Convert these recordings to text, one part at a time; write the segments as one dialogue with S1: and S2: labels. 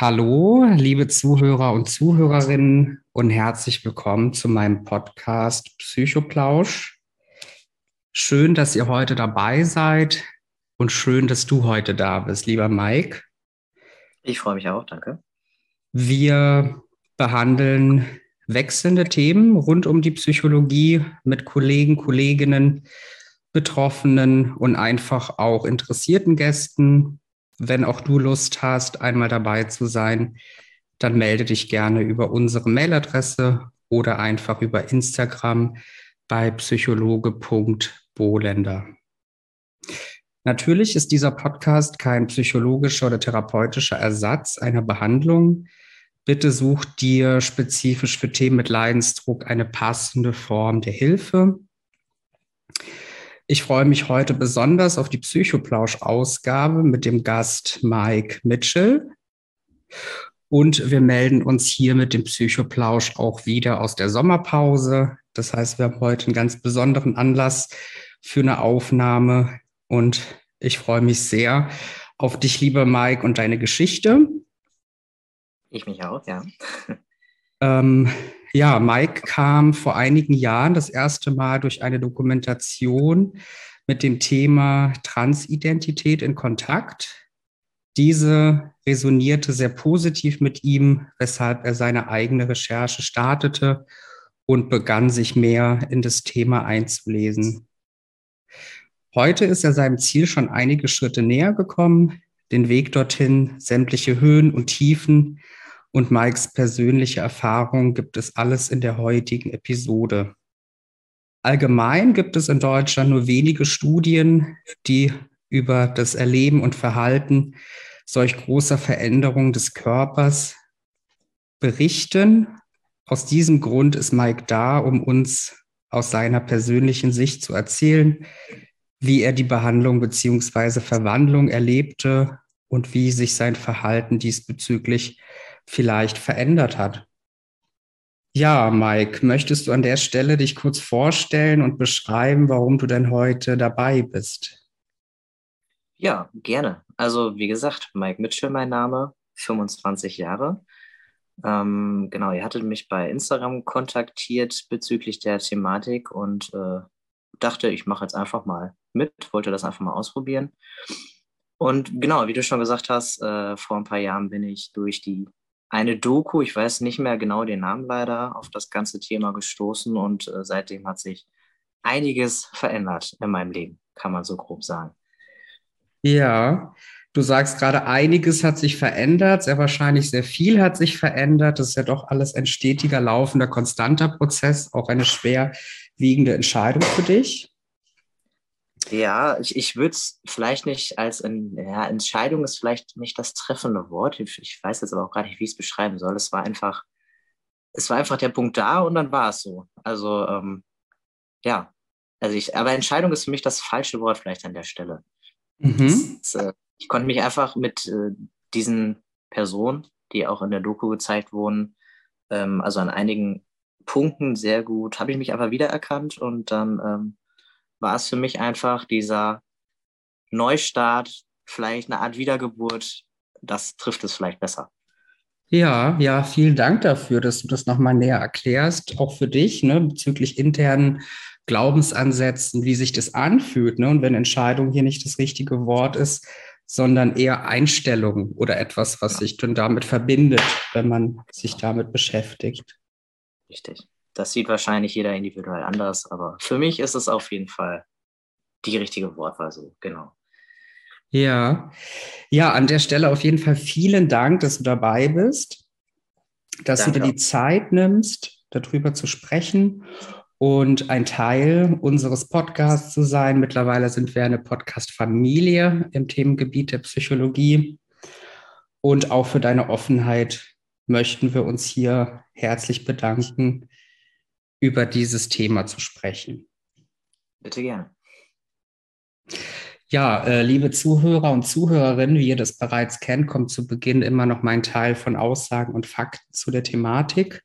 S1: Hallo, liebe Zuhörer und Zuhörerinnen und herzlich willkommen zu meinem Podcast Psychoplausch. Schön, dass ihr heute dabei seid und schön, dass du heute da bist, lieber Mike.
S2: Ich freue mich auch, danke.
S1: Wir behandeln wechselnde Themen rund um die Psychologie mit Kollegen, Kolleginnen, Betroffenen und einfach auch interessierten Gästen wenn auch du Lust hast, einmal dabei zu sein, dann melde dich gerne über unsere Mailadresse oder einfach über Instagram bei psychologe.bolender. Natürlich ist dieser Podcast kein psychologischer oder therapeutischer Ersatz einer Behandlung. Bitte such dir spezifisch für Themen mit Leidensdruck eine passende Form der Hilfe. Ich freue mich heute besonders auf die Psychoplausch-Ausgabe mit dem Gast Mike Mitchell. Und wir melden uns hier mit dem Psychoplausch auch wieder aus der Sommerpause. Das heißt, wir haben heute einen ganz besonderen Anlass für eine Aufnahme. Und ich freue mich sehr auf dich, lieber Mike, und deine Geschichte.
S2: Ich mich auch, ja.
S1: Ähm, ja, Mike kam vor einigen Jahren das erste Mal durch eine Dokumentation mit dem Thema Transidentität in Kontakt. Diese resonierte sehr positiv mit ihm, weshalb er seine eigene Recherche startete und begann sich mehr in das Thema einzulesen. Heute ist er seinem Ziel schon einige Schritte näher gekommen, den Weg dorthin, sämtliche Höhen und Tiefen und Mikes persönliche Erfahrung gibt es alles in der heutigen Episode. Allgemein gibt es in Deutschland nur wenige Studien, die über das Erleben und Verhalten solch großer Veränderungen des Körpers berichten. Aus diesem Grund ist Mike da, um uns aus seiner persönlichen Sicht zu erzählen, wie er die Behandlung bzw. Verwandlung erlebte und wie sich sein Verhalten diesbezüglich vielleicht verändert hat. Ja, Mike, möchtest du an der Stelle dich kurz vorstellen und beschreiben, warum du denn heute dabei bist?
S2: Ja, gerne. Also, wie gesagt, Mike Mitchell, mein Name, 25 Jahre. Ähm, genau, ihr hattet mich bei Instagram kontaktiert bezüglich der Thematik und äh, dachte, ich mache jetzt einfach mal mit, wollte das einfach mal ausprobieren. Und genau, wie du schon gesagt hast, äh, vor ein paar Jahren bin ich durch die eine Doku, ich weiß nicht mehr genau den Namen leider, auf das ganze Thema gestoßen und äh, seitdem hat sich einiges verändert in meinem Leben, kann man so grob sagen.
S1: Ja, du sagst gerade, einiges hat sich verändert, sehr wahrscheinlich sehr viel hat sich verändert. Das ist ja doch alles ein stetiger, laufender, konstanter Prozess, auch eine schwerwiegende Entscheidung für dich.
S2: Ja, ich, ich würde es vielleicht nicht als in, ja, Entscheidung ist vielleicht nicht das treffende Wort. Ich, ich weiß jetzt aber auch gar nicht, wie ich es beschreiben soll. Es war einfach, es war einfach der Punkt da und dann war es so. Also ähm, ja, also ich, aber Entscheidung ist für mich das falsche Wort vielleicht an der Stelle. Mhm. Das, äh, ich konnte mich einfach mit äh, diesen Personen, die auch in der Doku gezeigt wurden, ähm, also an einigen Punkten sehr gut, habe ich mich einfach wiedererkannt und dann ähm, war es für mich einfach dieser Neustart, vielleicht eine Art Wiedergeburt. Das trifft es vielleicht besser.
S1: Ja, ja, vielen Dank dafür, dass du das nochmal näher erklärst, auch für dich, ne, bezüglich internen Glaubensansätzen, wie sich das anfühlt. Ne? Und wenn Entscheidung hier nicht das richtige Wort ist, sondern eher Einstellung oder etwas, was sich dann damit verbindet, wenn man sich damit beschäftigt.
S2: Richtig. Das sieht wahrscheinlich jeder individuell anders, aber für mich ist es auf jeden Fall die richtige Wortwahl so, genau.
S1: Ja, ja, an der Stelle auf jeden Fall vielen Dank, dass du dabei bist, dass Danke. du dir die Zeit nimmst, darüber zu sprechen und ein Teil unseres Podcasts zu sein. Mittlerweile sind wir eine Podcast-Familie im Themengebiet der Psychologie. Und auch für deine Offenheit möchten wir uns hier herzlich bedanken, über dieses Thema zu sprechen.
S2: Bitte gerne.
S1: Ja, äh, liebe Zuhörer und Zuhörerinnen, wie ihr das bereits kennt, kommt zu Beginn immer noch mein Teil von Aussagen und Fakten zu der Thematik.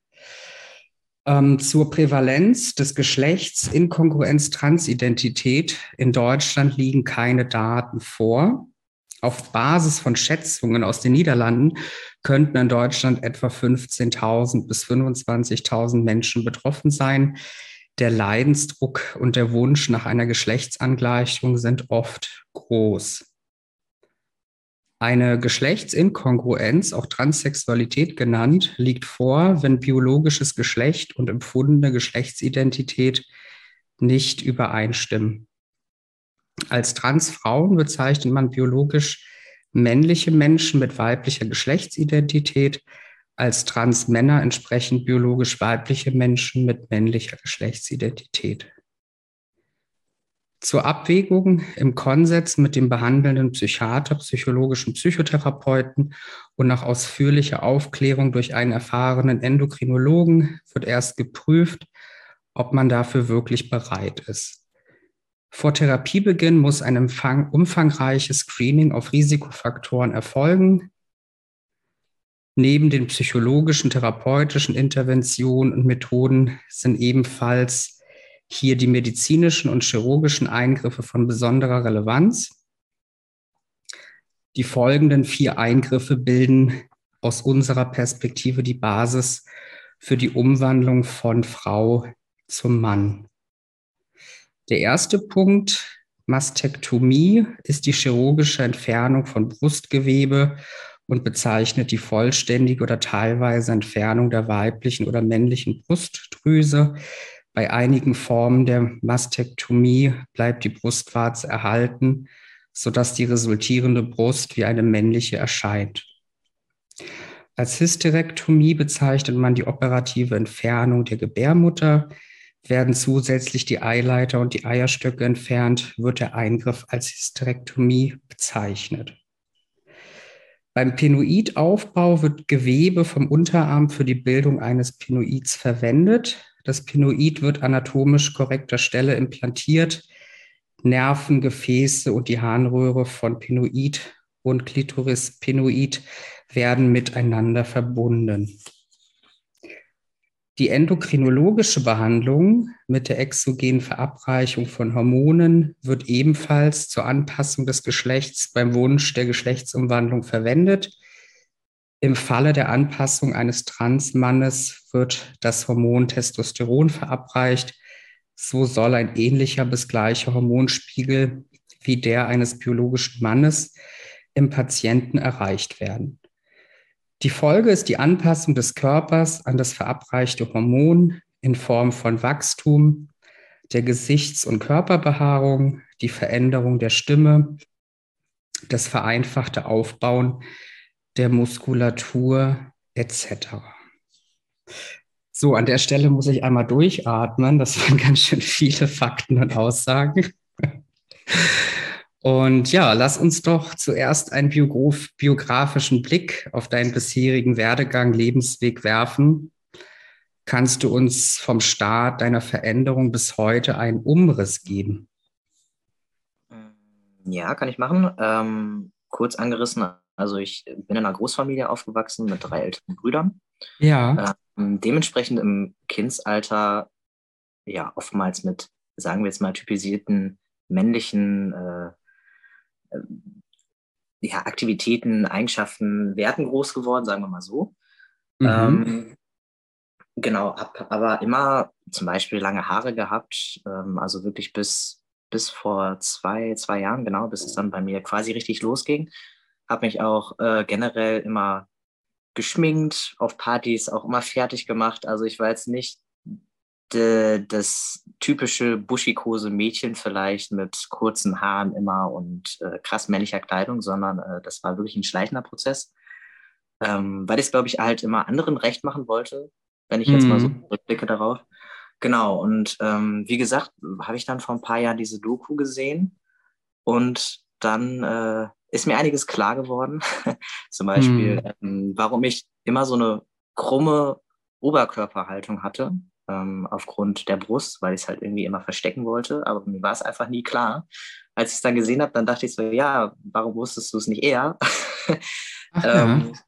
S1: Ähm, zur Prävalenz des Geschlechts Inkongruenz Transidentität in Deutschland liegen keine Daten vor. Auf Basis von Schätzungen aus den Niederlanden könnten in Deutschland etwa 15.000 bis 25.000 Menschen betroffen sein. Der Leidensdruck und der Wunsch nach einer Geschlechtsangleichung sind oft groß. Eine Geschlechtsinkongruenz, auch Transsexualität genannt, liegt vor, wenn biologisches Geschlecht und empfundene Geschlechtsidentität nicht übereinstimmen. Als Transfrauen bezeichnet man biologisch männliche Menschen mit weiblicher Geschlechtsidentität, als Transmänner entsprechend biologisch weibliche Menschen mit männlicher Geschlechtsidentität. Zur Abwägung im Konsens mit dem behandelnden Psychiater, psychologischen Psychotherapeuten und nach ausführlicher Aufklärung durch einen erfahrenen Endokrinologen wird erst geprüft, ob man dafür wirklich bereit ist. Vor Therapiebeginn muss ein Empfang, umfangreiches Screening auf Risikofaktoren erfolgen. Neben den psychologischen, therapeutischen Interventionen und Methoden sind ebenfalls hier die medizinischen und chirurgischen Eingriffe von besonderer Relevanz. Die folgenden vier Eingriffe bilden aus unserer Perspektive die Basis für die Umwandlung von Frau zum Mann. Der erste Punkt, Mastektomie, ist die chirurgische Entfernung von Brustgewebe und bezeichnet die vollständige oder teilweise Entfernung der weiblichen oder männlichen Brustdrüse bei einigen Formen der Mastektomie bleibt die Brustwarze erhalten, sodass die resultierende Brust wie eine männliche erscheint. Als Hysterektomie bezeichnet man die operative Entfernung der Gebärmutter. Werden zusätzlich die Eileiter und die Eierstöcke entfernt, wird der Eingriff als Hysterektomie bezeichnet. Beim Pinoidaufbau wird Gewebe vom Unterarm für die Bildung eines Pinoids verwendet. Das Pinoid wird anatomisch korrekter Stelle implantiert. Nerven, Gefäße und die Harnröhre von Pinoid und Klitoris-Pinoid werden miteinander verbunden. Die endokrinologische Behandlung mit der exogenen Verabreichung von Hormonen wird ebenfalls zur Anpassung des Geschlechts beim Wunsch der Geschlechtsumwandlung verwendet. Im Falle der Anpassung eines Transmannes wird das Hormon Testosteron verabreicht. So soll ein ähnlicher bis gleicher Hormonspiegel wie der eines biologischen Mannes im Patienten erreicht werden. Die Folge ist die Anpassung des Körpers an das verabreichte Hormon in Form von Wachstum, der Gesichts- und Körperbehaarung, die Veränderung der Stimme, das vereinfachte Aufbauen der Muskulatur etc. So, an der Stelle muss ich einmal durchatmen. Das waren ganz schön viele Fakten und Aussagen. Und ja, lass uns doch zuerst einen biograf biografischen Blick auf deinen bisherigen Werdegang, Lebensweg werfen. Kannst du uns vom Start deiner Veränderung bis heute einen Umriss geben?
S2: Ja, kann ich machen. Ähm, kurz angerissen also ich bin in einer Großfamilie aufgewachsen mit drei älteren Brüdern.
S1: Ja.
S2: Ähm, dementsprechend im Kindsalter, ja, oftmals mit, sagen wir jetzt mal, typisierten männlichen äh, äh, ja, Aktivitäten, Eigenschaften, Werten groß geworden, sagen wir mal so. Mhm. Ähm, genau, habe aber immer zum Beispiel lange Haare gehabt, ähm, also wirklich bis, bis vor zwei, zwei Jahren, genau, bis es dann bei mir quasi richtig losging habe mich auch äh, generell immer geschminkt, auf Partys auch immer fertig gemacht. Also ich war jetzt nicht de, das typische buschikose Mädchen vielleicht mit kurzen Haaren immer und äh, krass männlicher Kleidung, sondern äh, das war wirklich ein schleichender Prozess, ähm, weil ich es, glaube ich, halt immer anderen recht machen wollte, wenn ich jetzt mm. mal so mhm. rückblicke darauf. Genau, und ähm, wie gesagt, habe ich dann vor ein paar Jahren diese Doku gesehen und dann äh, ist mir einiges klar geworden. Zum Beispiel, mhm. ähm, warum ich immer so eine krumme Oberkörperhaltung hatte, ähm, aufgrund der Brust, weil ich es halt irgendwie immer verstecken wollte. Aber mir war es einfach nie klar. Als ich es dann gesehen habe, dann dachte ich so, ja, warum wusstest du es nicht eher? Ach, ähm, ja.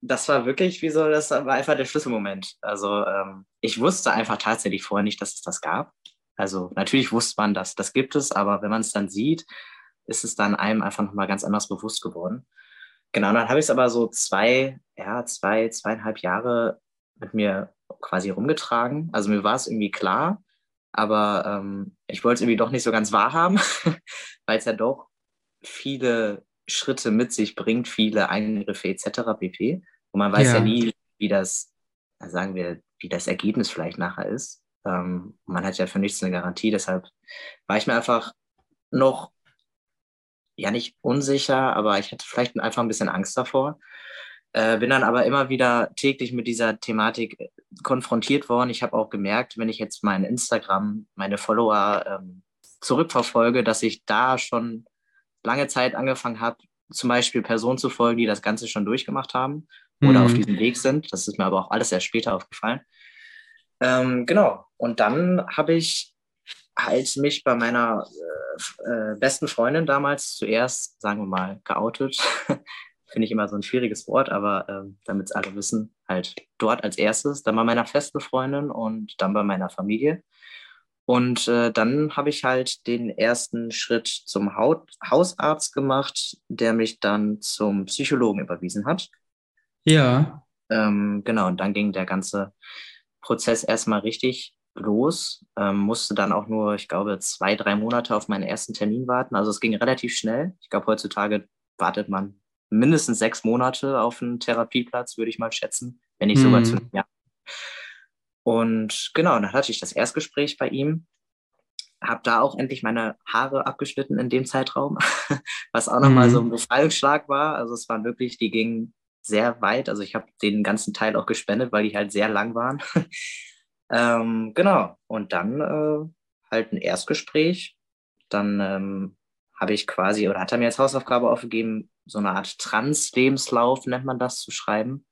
S2: Das war wirklich, wie so, das war einfach der Schlüsselmoment. Also ähm, ich wusste einfach tatsächlich vorher nicht, dass es das gab. Also natürlich wusste man, dass das gibt es, aber wenn man es dann sieht, ist es dann einem einfach nochmal ganz anders bewusst geworden. Genau, dann habe ich es aber so zwei, ja, zwei, zweieinhalb Jahre mit mir quasi rumgetragen. Also mir war es irgendwie klar, aber ähm, ich wollte es irgendwie doch nicht so ganz wahrhaben, weil es ja doch viele Schritte mit sich bringt, viele Eingriffe etc. pp. Und man weiß ja, ja nie, wie das, sagen wir, wie das Ergebnis vielleicht nachher ist. Ähm, man hat ja für nichts eine Garantie, deshalb war ich mir einfach noch, ja nicht unsicher, aber ich hatte vielleicht einfach ein bisschen Angst davor. Äh, bin dann aber immer wieder täglich mit dieser Thematik äh, konfrontiert worden. Ich habe auch gemerkt, wenn ich jetzt mein Instagram, meine Follower ähm, zurückverfolge, dass ich da schon lange Zeit angefangen habe, zum Beispiel Personen zu folgen, die das Ganze schon durchgemacht haben oder mhm. auf diesem Weg sind. Das ist mir aber auch alles erst später aufgefallen. Ähm, genau. Und dann habe ich halt mich bei meiner äh, äh, besten Freundin damals zuerst, sagen wir mal, geoutet. Finde ich immer so ein schwieriges Wort, aber äh, damit es alle wissen, halt dort als erstes, dann bei meiner festen Freundin und dann bei meiner Familie. Und äh, dann habe ich halt den ersten Schritt zum Haut Hausarzt gemacht, der mich dann zum Psychologen überwiesen hat.
S1: Ja.
S2: Ähm, genau, und dann ging der ganze Prozess erstmal richtig los. Ähm, musste dann auch nur, ich glaube, zwei, drei Monate auf meinen ersten Termin warten. Also es ging relativ schnell. Ich glaube, heutzutage wartet man mindestens sechs Monate auf einen Therapieplatz, würde ich mal schätzen, wenn nicht sogar mhm. zu einem Jahr. Und genau, dann hatte ich das Erstgespräch bei ihm, habe da auch endlich meine Haare abgeschnitten in dem Zeitraum, was auch nochmal mhm. so ein Befreiungsschlag war. Also es waren wirklich, die gingen sehr weit. Also ich habe den ganzen Teil auch gespendet, weil die halt sehr lang waren. ähm, genau. Und dann äh, halt ein Erstgespräch. Dann ähm, habe ich quasi, oder hat er mir als Hausaufgabe aufgegeben, so eine Art Trans-Lebenslauf, nennt man das, zu schreiben.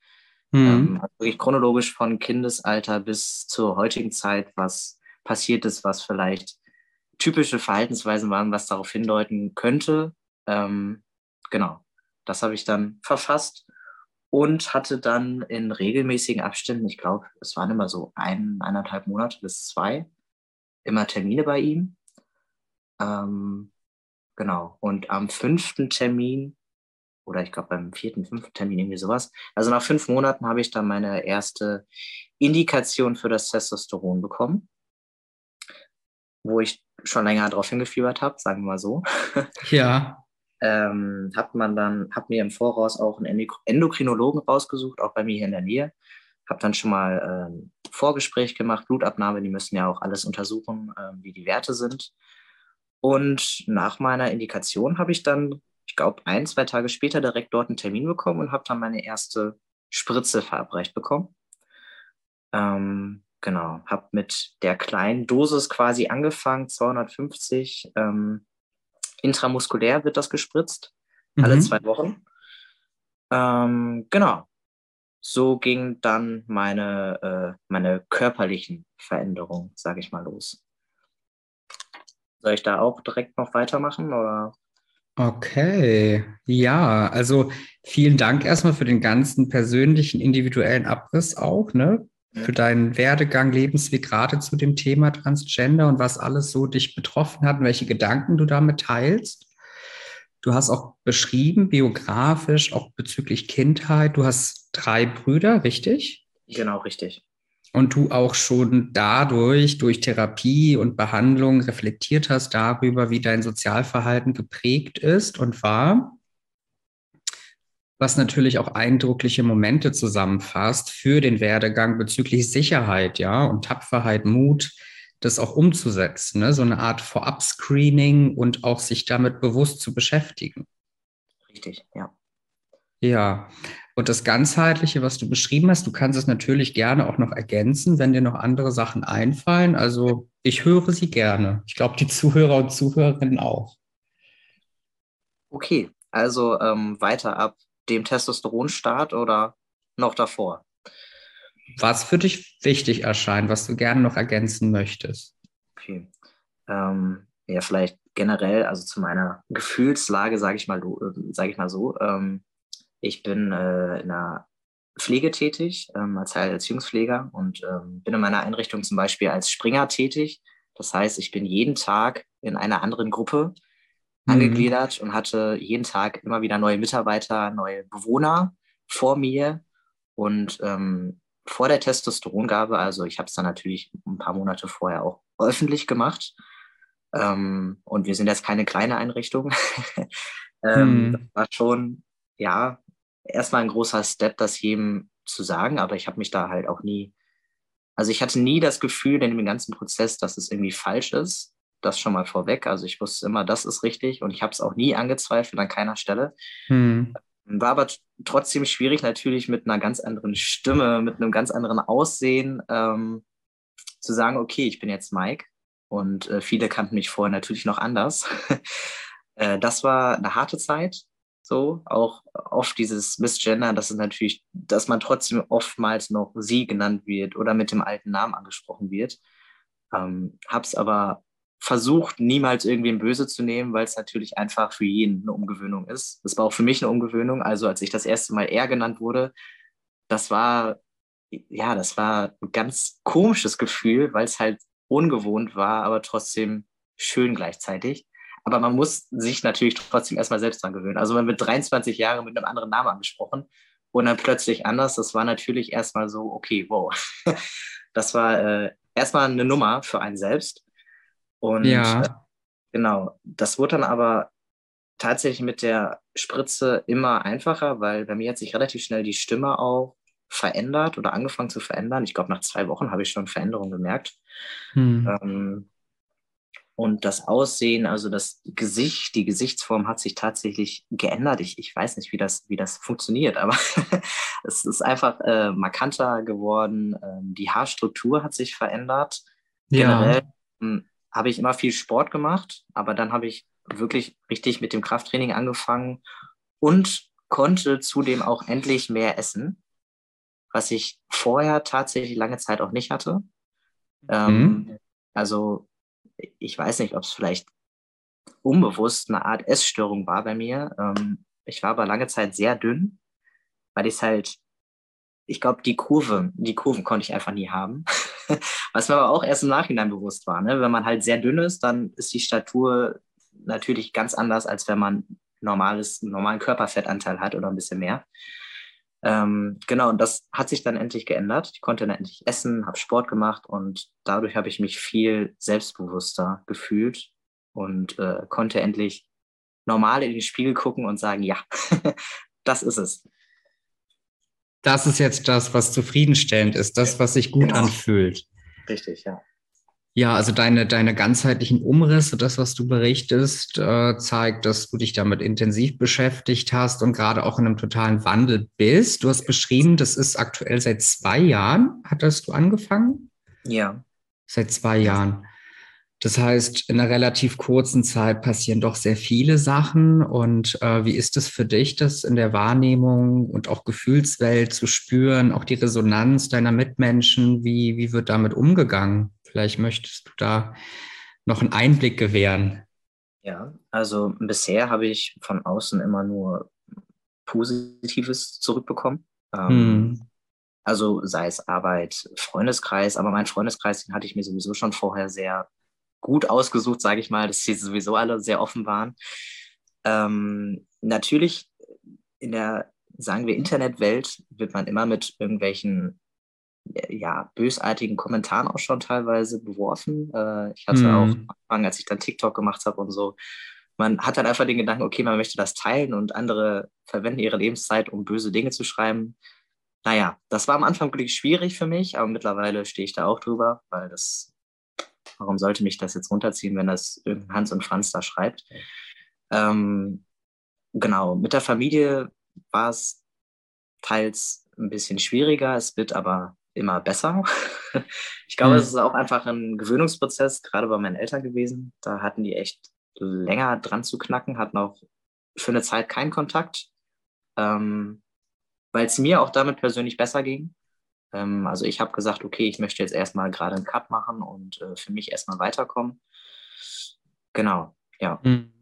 S2: Mhm. Ähm, also wirklich chronologisch von Kindesalter bis zur heutigen Zeit, was passiert ist, was vielleicht typische Verhaltensweisen waren, was darauf hindeuten könnte. Ähm, genau, das habe ich dann verfasst und hatte dann in regelmäßigen Abständen, ich glaube, es waren immer so ein, eineinhalb Monate bis zwei, immer Termine bei ihm. Ähm, genau. Und am fünften Termin, oder ich glaube beim vierten, fünften Termin irgendwie sowas, also nach fünf Monaten habe ich dann meine erste Indikation für das Testosteron bekommen, wo ich schon länger darauf hingefiebert habe, sagen wir mal so.
S1: Ja
S2: ähm, hat man dann, hat mir im Voraus auch einen Endokrinologen rausgesucht, auch bei mir hier in der Nähe. Habe dann schon mal ein äh, Vorgespräch gemacht, Blutabnahme, die müssen ja auch alles untersuchen, äh, wie die Werte sind. Und nach meiner Indikation habe ich dann, ich glaube, ein, zwei Tage später direkt dort einen Termin bekommen und habe dann meine erste Spritze verabreicht bekommen. Ähm, genau, habe mit der kleinen Dosis quasi angefangen, 250. Ähm, Intramuskulär wird das gespritzt, mhm. alle zwei Wochen. Ähm, genau. So ging dann meine, äh, meine körperlichen Veränderungen, sage ich mal, los. Soll ich da auch direkt noch weitermachen oder?
S1: Okay, ja, also vielen Dank erstmal für den ganzen persönlichen, individuellen Abriss auch, ne? für deinen Werdegang, Lebensweg gerade zu dem Thema Transgender und was alles so dich betroffen hat und welche Gedanken du damit teilst. Du hast auch beschrieben, biografisch, auch bezüglich Kindheit. Du hast drei Brüder, richtig?
S2: Genau, richtig.
S1: Und du auch schon dadurch, durch Therapie und Behandlung reflektiert hast darüber, wie dein Sozialverhalten geprägt ist und war was natürlich auch eindrückliche Momente zusammenfasst für den Werdegang bezüglich Sicherheit, ja, und Tapferheit, Mut, das auch umzusetzen, ne? so eine Art Vorab-Screening und auch sich damit bewusst zu beschäftigen.
S2: Richtig, ja.
S1: Ja, und das Ganzheitliche, was du beschrieben hast, du kannst es natürlich gerne auch noch ergänzen, wenn dir noch andere Sachen einfallen. Also ich höre sie gerne. Ich glaube, die Zuhörer und Zuhörerinnen auch.
S2: Okay, also ähm, weiter ab dem Testosteronstart oder noch davor?
S1: Was für dich wichtig erscheint, was du gerne noch ergänzen möchtest?
S2: Okay. Ähm, ja, vielleicht generell, also zu meiner Gefühlslage, sage ich mal, sage ich mal so. Ähm, ich bin äh, in einer Pflege tätig, ähm, als Heilerziehungspfleger und ähm, bin in meiner Einrichtung zum Beispiel als Springer tätig. Das heißt, ich bin jeden Tag in einer anderen Gruppe mhm. angegliedert und hatte jeden Tag immer wieder neue Mitarbeiter, neue Bewohner vor mir. Und ähm, vor der Testosterongabe, also ich habe es dann natürlich ein paar Monate vorher auch öffentlich gemacht. Ähm, und wir sind jetzt keine kleine Einrichtung. ähm, hm. Das war schon, ja, erstmal ein großer Step, das jedem zu sagen, aber ich habe mich da halt auch nie, also ich hatte nie das Gefühl in dem ganzen Prozess, dass es irgendwie falsch ist. Das schon mal vorweg. Also ich wusste immer, das ist richtig und ich habe es auch nie angezweifelt an keiner Stelle. Hm. War aber trotzdem schwierig, natürlich mit einer ganz anderen Stimme, mit einem ganz anderen Aussehen ähm, zu sagen, okay, ich bin jetzt Mike und äh, viele kannten mich vorher natürlich noch anders. äh, das war eine harte Zeit, so auch oft dieses Missgender, das ist natürlich, dass man trotzdem oftmals noch sie genannt wird oder mit dem alten Namen angesprochen wird. Ähm, hab's aber versucht, niemals irgendwen böse zu nehmen, weil es natürlich einfach für jeden eine Umgewöhnung ist. Das war auch für mich eine Umgewöhnung. Also als ich das erste Mal er genannt wurde, das war, ja, das war ein ganz komisches Gefühl, weil es halt ungewohnt war, aber trotzdem schön gleichzeitig. Aber man muss sich natürlich trotzdem erstmal selbst dran gewöhnen. Also man wird 23 Jahre mit einem anderen Namen angesprochen und dann plötzlich anders. Das war natürlich erstmal so, okay, wow. Das war äh, erstmal eine Nummer für einen selbst. Und ja. äh, genau, das wurde dann aber tatsächlich mit der Spritze immer einfacher, weil bei mir hat sich relativ schnell die Stimme auch verändert oder angefangen zu verändern. Ich glaube, nach zwei Wochen habe ich schon Veränderungen gemerkt. Hm. Ähm, und das Aussehen, also das Gesicht, die Gesichtsform hat sich tatsächlich geändert. Ich, ich weiß nicht, wie das, wie das funktioniert, aber es ist einfach äh, markanter geworden. Ähm, die Haarstruktur hat sich verändert. Ja. Generell hm, habe ich immer viel Sport gemacht, aber dann habe ich wirklich richtig mit dem Krafttraining angefangen und konnte zudem auch endlich mehr essen, was ich vorher tatsächlich lange Zeit auch nicht hatte. Ähm, mhm. Also ich weiß nicht, ob es vielleicht unbewusst eine Art Essstörung war bei mir. Ähm, ich war aber lange Zeit sehr dünn, weil ich halt ich glaube, die Kurve, die Kurven konnte ich einfach nie haben. Was mir aber auch erst im Nachhinein bewusst war. Ne? Wenn man halt sehr dünn ist, dann ist die Statur natürlich ganz anders, als wenn man normales, normalen Körperfettanteil hat oder ein bisschen mehr. Ähm, genau, und das hat sich dann endlich geändert. Ich konnte dann endlich essen, habe Sport gemacht und dadurch habe ich mich viel selbstbewusster gefühlt und äh, konnte endlich normal in den Spiegel gucken und sagen, ja, das ist es
S1: das ist jetzt das, was zufriedenstellend ist, das, was sich gut genau. anfühlt.
S2: Richtig, ja.
S1: Ja, also deine, deine ganzheitlichen Umrisse, das, was du berichtest, äh, zeigt, dass du dich damit intensiv beschäftigt hast und gerade auch in einem totalen Wandel bist. Du hast beschrieben, das ist aktuell seit zwei Jahren, hattest du angefangen?
S2: Ja.
S1: Seit zwei Jahren. Das heißt, in einer relativ kurzen Zeit passieren doch sehr viele Sachen. Und äh, wie ist es für dich, das in der Wahrnehmung und auch Gefühlswelt zu spüren, auch die Resonanz deiner Mitmenschen? Wie, wie wird damit umgegangen? Vielleicht möchtest du da noch einen Einblick gewähren.
S2: Ja, also bisher habe ich von außen immer nur Positives zurückbekommen. Ähm, hm. Also sei es Arbeit, Freundeskreis, aber mein Freundeskreis, den hatte ich mir sowieso schon vorher sehr gut ausgesucht, sage ich mal, dass sie sowieso alle sehr offen waren. Ähm, natürlich in der, sagen wir, Internetwelt wird man immer mit irgendwelchen ja, bösartigen Kommentaren auch schon teilweise beworfen. Äh, ich hatte mm. auch am Anfang, als ich dann TikTok gemacht habe und so, man hat dann einfach den Gedanken, okay, man möchte das teilen und andere verwenden ihre Lebenszeit, um böse Dinge zu schreiben. Naja, das war am Anfang wirklich schwierig für mich, aber mittlerweile stehe ich da auch drüber, weil das Warum sollte mich das jetzt runterziehen, wenn das irgendein Hans und Franz da schreibt? Ähm, genau, mit der Familie war es teils ein bisschen schwieriger, es wird aber immer besser. ich glaube, mhm. es ist auch einfach ein Gewöhnungsprozess, gerade bei meinen Eltern gewesen. Da hatten die echt länger dran zu knacken, hatten auch für eine Zeit keinen Kontakt, ähm, weil es mir auch damit persönlich besser ging. Ähm, also ich habe gesagt, okay, ich möchte jetzt erstmal gerade einen Cut machen und äh, für mich erstmal weiterkommen. Genau, ja.
S1: Mhm.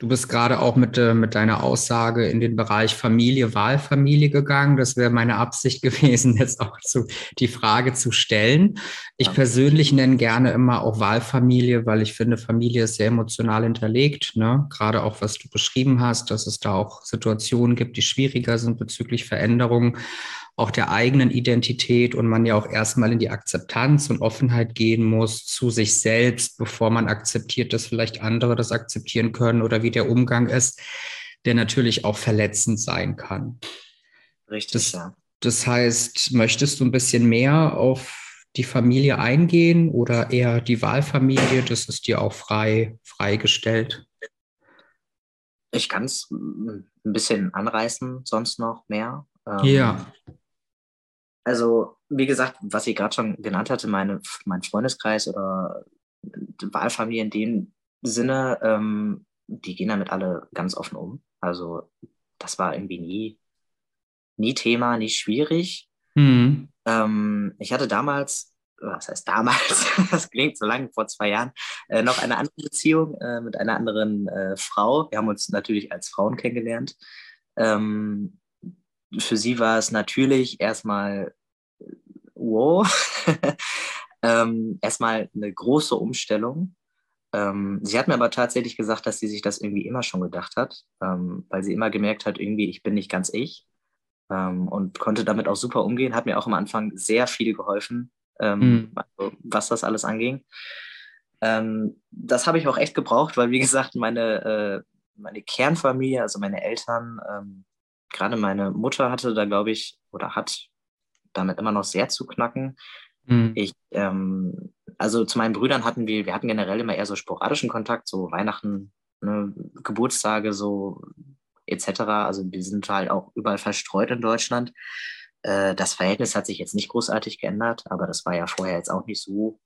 S1: Du bist gerade auch mit, äh, mit deiner Aussage in den Bereich Familie, Wahlfamilie gegangen. Das wäre meine Absicht gewesen, jetzt auch zu, die Frage zu stellen. Ich ja. persönlich nenne gerne immer auch Wahlfamilie, weil ich finde, Familie ist sehr emotional hinterlegt. Ne? Gerade auch, was du beschrieben hast, dass es da auch Situationen gibt, die schwieriger sind bezüglich Veränderungen auch der eigenen Identität und man ja auch erstmal in die Akzeptanz und Offenheit gehen muss zu sich selbst, bevor man akzeptiert, dass vielleicht andere das akzeptieren können oder wie der Umgang ist, der natürlich auch verletzend sein kann.
S2: Richtig,
S1: das,
S2: ja.
S1: Das heißt, möchtest du ein bisschen mehr auf die Familie eingehen oder eher die Wahlfamilie? Das ist dir auch frei freigestellt.
S2: Ich kann es ein bisschen anreißen, sonst noch mehr.
S1: Ähm, ja.
S2: Also, wie gesagt, was ich gerade schon genannt hatte, meine, mein Freundeskreis oder Wahlfamilie in dem Sinne, ähm, die gehen damit alle ganz offen um. Also, das war irgendwie nie, nie Thema, nie schwierig. Mhm. Ähm, ich hatte damals, was heißt damals, das klingt so lange, vor zwei Jahren, äh, noch eine andere Beziehung äh, mit einer anderen äh, Frau. Wir haben uns natürlich als Frauen kennengelernt. Ähm, für sie war es natürlich erstmal wow, ähm, erstmal eine große Umstellung. Ähm, sie hat mir aber tatsächlich gesagt, dass sie sich das irgendwie immer schon gedacht hat, ähm, weil sie immer gemerkt hat, irgendwie, ich bin nicht ganz ich ähm, und konnte damit auch super umgehen, hat mir auch am Anfang sehr viel geholfen, mhm. also, was das alles anging. Ähm, das habe ich auch echt gebraucht, weil, wie gesagt, meine, äh, meine Kernfamilie, also meine Eltern, ähm, gerade meine Mutter hatte da, glaube ich, oder hat damit immer noch sehr zu knacken. Mhm. Ich, ähm, also zu meinen Brüdern hatten wir, wir hatten generell immer eher so sporadischen Kontakt, so Weihnachten, ne, Geburtstage, so etc. Also wir sind halt auch überall verstreut in Deutschland. Äh, das Verhältnis hat sich jetzt nicht großartig geändert, aber das war ja vorher jetzt auch nicht so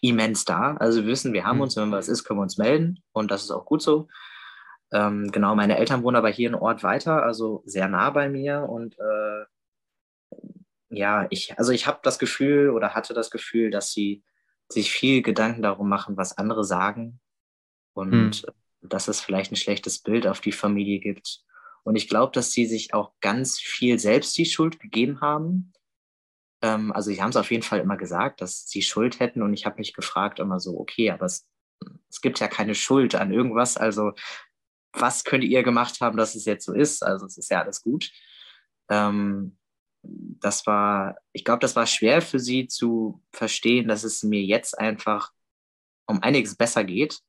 S2: immens da. Also wir wissen, wir haben mhm. uns, wenn was ist, können wir uns melden und das ist auch gut so. Ähm, genau, meine Eltern wohnen aber hier in Ort weiter, also sehr nah bei mir und äh, ja, ich, also ich habe das Gefühl oder hatte das Gefühl, dass sie sich viel Gedanken darum machen, was andere sagen und hm. dass es vielleicht ein schlechtes Bild auf die Familie gibt. Und ich glaube, dass sie sich auch ganz viel selbst die Schuld gegeben haben. Ähm, also sie haben es auf jeden Fall immer gesagt, dass sie Schuld hätten. Und ich habe mich gefragt immer so, okay, aber es, es gibt ja keine Schuld an irgendwas. Also was könnt ihr gemacht haben, dass es jetzt so ist? Also es ist ja alles gut. Ähm, das war, ich glaube, das war schwer für sie zu verstehen, dass es mir jetzt einfach um einiges besser geht.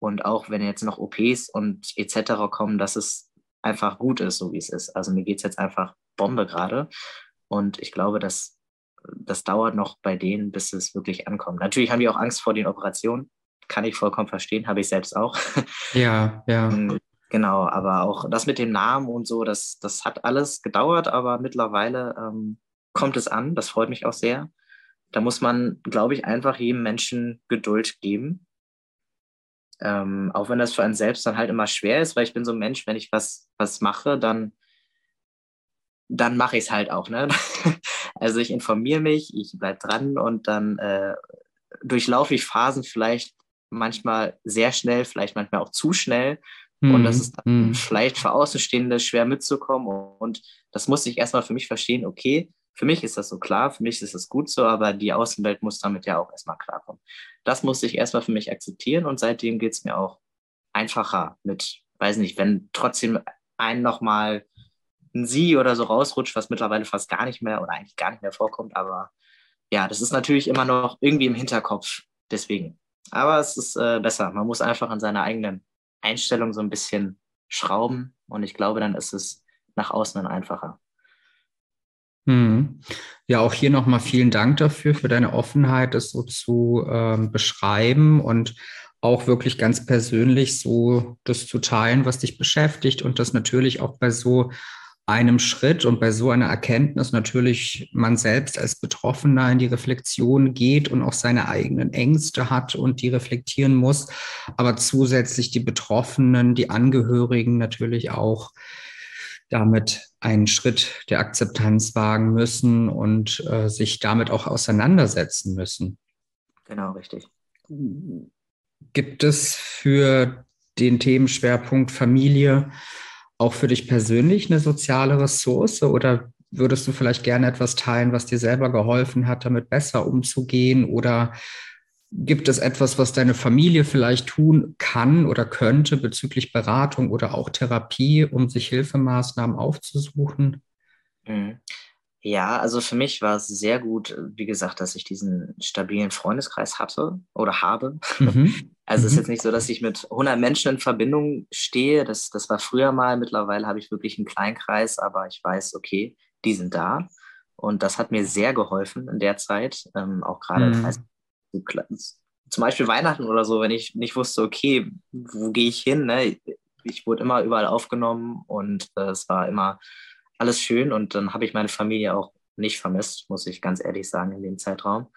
S2: Und auch wenn jetzt noch OPs und etc. kommen, dass es einfach gut ist, so wie es ist. Also mir geht es jetzt einfach Bombe gerade. Und ich glaube, dass das dauert noch bei denen, bis es wirklich ankommt. Natürlich haben die auch Angst vor den Operationen. Kann ich vollkommen verstehen, habe ich selbst auch.
S1: Ja, ja.
S2: Genau, aber auch das mit dem Namen und so, das, das hat alles gedauert, aber mittlerweile ähm, kommt es an. Das freut mich auch sehr. Da muss man, glaube ich, einfach jedem Menschen Geduld geben. Ähm, auch wenn das für einen selbst dann halt immer schwer ist, weil ich bin so ein Mensch, wenn ich was, was mache, dann, dann mache ich es halt auch. Ne? also ich informiere mich, ich bleibe dran und dann äh, durchlaufe ich Phasen vielleicht manchmal sehr schnell, vielleicht manchmal auch zu schnell und das mhm. ist mhm. vielleicht für Außenstehende schwer mitzukommen. Und das muss ich erstmal für mich verstehen, okay, für mich ist das so klar, für mich ist das gut so, aber die Außenwelt muss damit ja auch erstmal klarkommen. Das musste ich erstmal für mich akzeptieren und seitdem geht es mir auch einfacher mit, weiß nicht, wenn trotzdem ein nochmal ein Sie oder so rausrutscht, was mittlerweile fast gar nicht mehr oder eigentlich gar nicht mehr vorkommt, aber ja, das ist natürlich immer noch irgendwie im Hinterkopf, deswegen. Aber es ist äh, besser. Man muss einfach an seiner eigenen Einstellung so ein bisschen schrauben und ich glaube, dann ist es nach außen dann einfacher.
S1: Hm. Ja, auch hier nochmal vielen Dank dafür, für deine Offenheit, das so zu ähm, beschreiben und auch wirklich ganz persönlich so das zu teilen, was dich beschäftigt und das natürlich auch bei so einem Schritt und bei so einer Erkenntnis natürlich man selbst als Betroffener in die Reflexion geht und auch seine eigenen Ängste hat und die reflektieren muss, aber zusätzlich die Betroffenen, die Angehörigen natürlich auch damit einen Schritt der Akzeptanz wagen müssen und äh, sich damit auch auseinandersetzen müssen.
S2: Genau, richtig.
S1: Gibt es für den Themenschwerpunkt Familie auch für dich persönlich eine soziale Ressource oder würdest du vielleicht gerne etwas teilen, was dir selber geholfen hat, damit besser umzugehen? Oder gibt es etwas, was deine Familie vielleicht tun kann oder könnte bezüglich Beratung oder auch Therapie, um sich Hilfemaßnahmen aufzusuchen?
S2: Mhm. Ja, also für mich war es sehr gut, wie gesagt, dass ich diesen stabilen Freundeskreis hatte oder habe. Mhm. Also es ist mhm. jetzt nicht so, dass ich mit 100 Menschen in Verbindung stehe. Das, das war früher mal. Mittlerweile habe ich wirklich einen Kleinkreis, aber ich weiß, okay, die sind da. Und das hat mir sehr geholfen in der Zeit. Ähm, auch gerade mhm. zum Beispiel Weihnachten oder so, wenn ich nicht wusste, okay, wo gehe ich hin? Ne? Ich wurde immer überall aufgenommen und äh, es war immer alles schön und dann habe ich meine Familie auch nicht vermisst, muss ich ganz ehrlich sagen, in dem Zeitraum.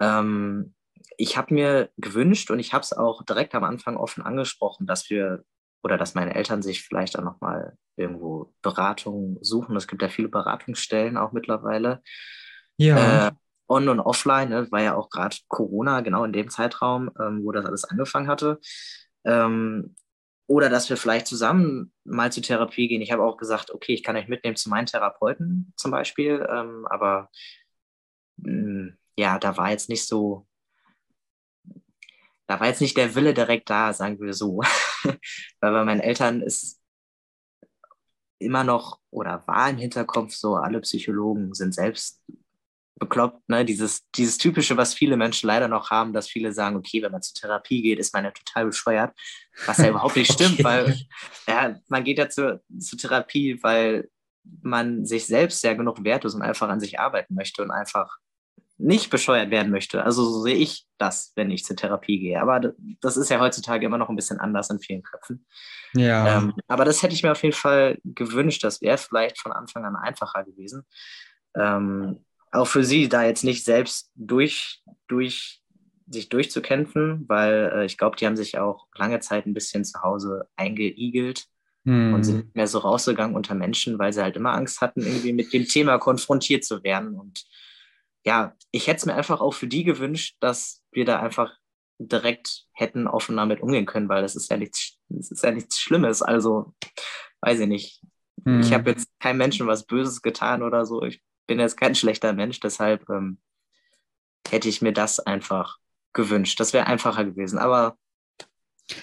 S2: Ähm, ich habe mir gewünscht und ich habe es auch direkt am Anfang offen angesprochen, dass wir oder dass meine Eltern sich vielleicht auch nochmal irgendwo Beratung suchen. Es gibt ja viele Beratungsstellen auch mittlerweile. Ja. Äh, on und offline, ne, war ja auch gerade Corona, genau in dem Zeitraum, ähm, wo das alles angefangen hatte. Ähm, oder dass wir vielleicht zusammen mal zur Therapie gehen. Ich habe auch gesagt, okay, ich kann euch mitnehmen zu meinen Therapeuten zum Beispiel, ähm, aber mh, mm, ja, da war jetzt nicht so, da war jetzt nicht der Wille direkt da, sagen wir so. Weil bei meinen Eltern ist immer noch oder war im Hinterkopf so, alle Psychologen sind selbst bekloppt, ne? Dieses, dieses typische, was viele Menschen leider noch haben, dass viele sagen, okay, wenn man zur Therapie geht, ist man ja total bescheuert, was ja überhaupt nicht stimmt, okay. weil ja, man geht ja zur, zur Therapie, weil man sich selbst ja genug wert ist und einfach an sich arbeiten möchte und einfach nicht bescheuert werden möchte. Also so sehe ich das, wenn ich zur Therapie gehe. Aber das ist ja heutzutage immer noch ein bisschen anders in vielen Köpfen. Ja. Ähm, aber das hätte ich mir auf jeden Fall gewünscht. Das wäre vielleicht von Anfang an einfacher gewesen. Ähm, auch für sie da jetzt nicht selbst durch, durch sich durchzukämpfen, weil äh, ich glaube, die haben sich auch lange Zeit ein bisschen zu Hause eingeigelt hm. und sind nicht mehr so rausgegangen unter Menschen, weil sie halt immer Angst hatten, irgendwie mit dem Thema konfrontiert zu werden. Und ja, ich hätte es mir einfach auch für die gewünscht, dass wir da einfach direkt hätten offen damit umgehen können, weil das ist ja nichts, das ist ja nichts Schlimmes. Also, weiß ich nicht. Hm. Ich habe jetzt keinem Menschen was Böses getan oder so. Ich bin jetzt kein schlechter Mensch, deshalb ähm, hätte ich mir das einfach gewünscht. Das wäre einfacher gewesen. Aber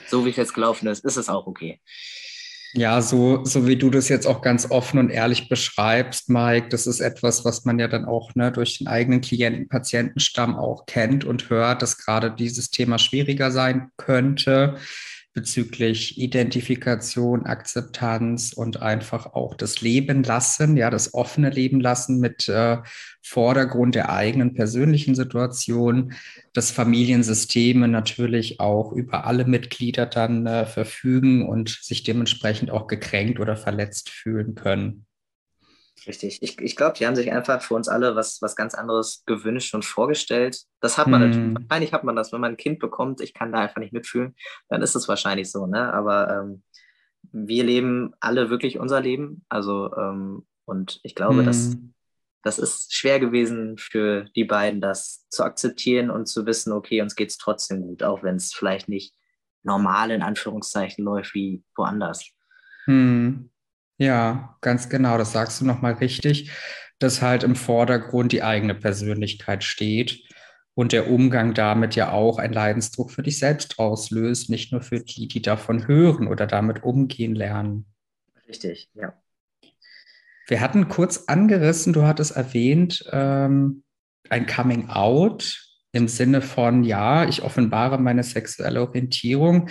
S2: so wie es jetzt gelaufen ist, ist es auch okay.
S1: Ja, so, so wie du das jetzt auch ganz offen und ehrlich beschreibst, Mike, das ist etwas, was man ja dann auch ne, durch den eigenen Klienten, Patientenstamm auch kennt und hört, dass gerade dieses Thema schwieriger sein könnte bezüglich Identifikation, Akzeptanz und einfach auch das Leben lassen, ja, das offene Leben lassen mit äh, Vordergrund der eigenen persönlichen Situation, dass Familiensysteme natürlich auch über alle Mitglieder dann äh, verfügen und sich dementsprechend auch gekränkt oder verletzt fühlen können.
S2: Richtig. Ich, ich glaube, die haben sich einfach für uns alle was, was ganz anderes gewünscht und vorgestellt. Das hat man hm. natürlich. Wahrscheinlich hat man das, wenn man ein Kind bekommt, ich kann da einfach nicht mitfühlen, dann ist es wahrscheinlich so, ne? Aber ähm, wir leben alle wirklich unser Leben. Also, ähm, und ich glaube, hm. dass das ist schwer gewesen für die beiden, das zu akzeptieren und zu wissen, okay, uns geht es trotzdem gut, auch wenn es vielleicht nicht normal in Anführungszeichen läuft wie woanders.
S1: Hm. Ja, ganz genau, das sagst du nochmal richtig, dass halt im Vordergrund die eigene Persönlichkeit steht und der Umgang damit ja auch einen Leidensdruck für dich selbst auslöst, nicht nur für die, die davon hören oder damit umgehen lernen.
S2: Richtig, ja.
S1: Wir hatten kurz angerissen, du hattest erwähnt, ähm, ein Coming Out im Sinne von, ja, ich offenbare meine sexuelle Orientierung.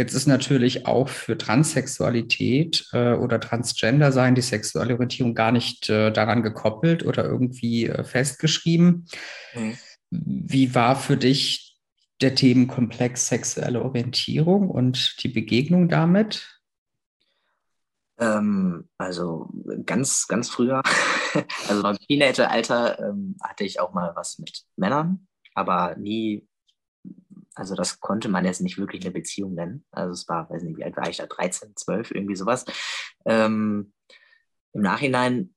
S1: Jetzt ist natürlich auch für Transsexualität äh, oder Transgender sein die sexuelle Orientierung gar nicht äh, daran gekoppelt oder irgendwie äh, festgeschrieben. Mhm. Wie war für dich der Themenkomplex sexuelle Orientierung und die Begegnung damit?
S2: Ähm, also ganz, ganz früher, also beim Teenageralter ähm, hatte ich auch mal was mit Männern, aber nie also das konnte man jetzt nicht wirklich eine Beziehung nennen. Also es war, weiß nicht, wie alt war ich da, 13, 12, irgendwie sowas. Ähm, Im Nachhinein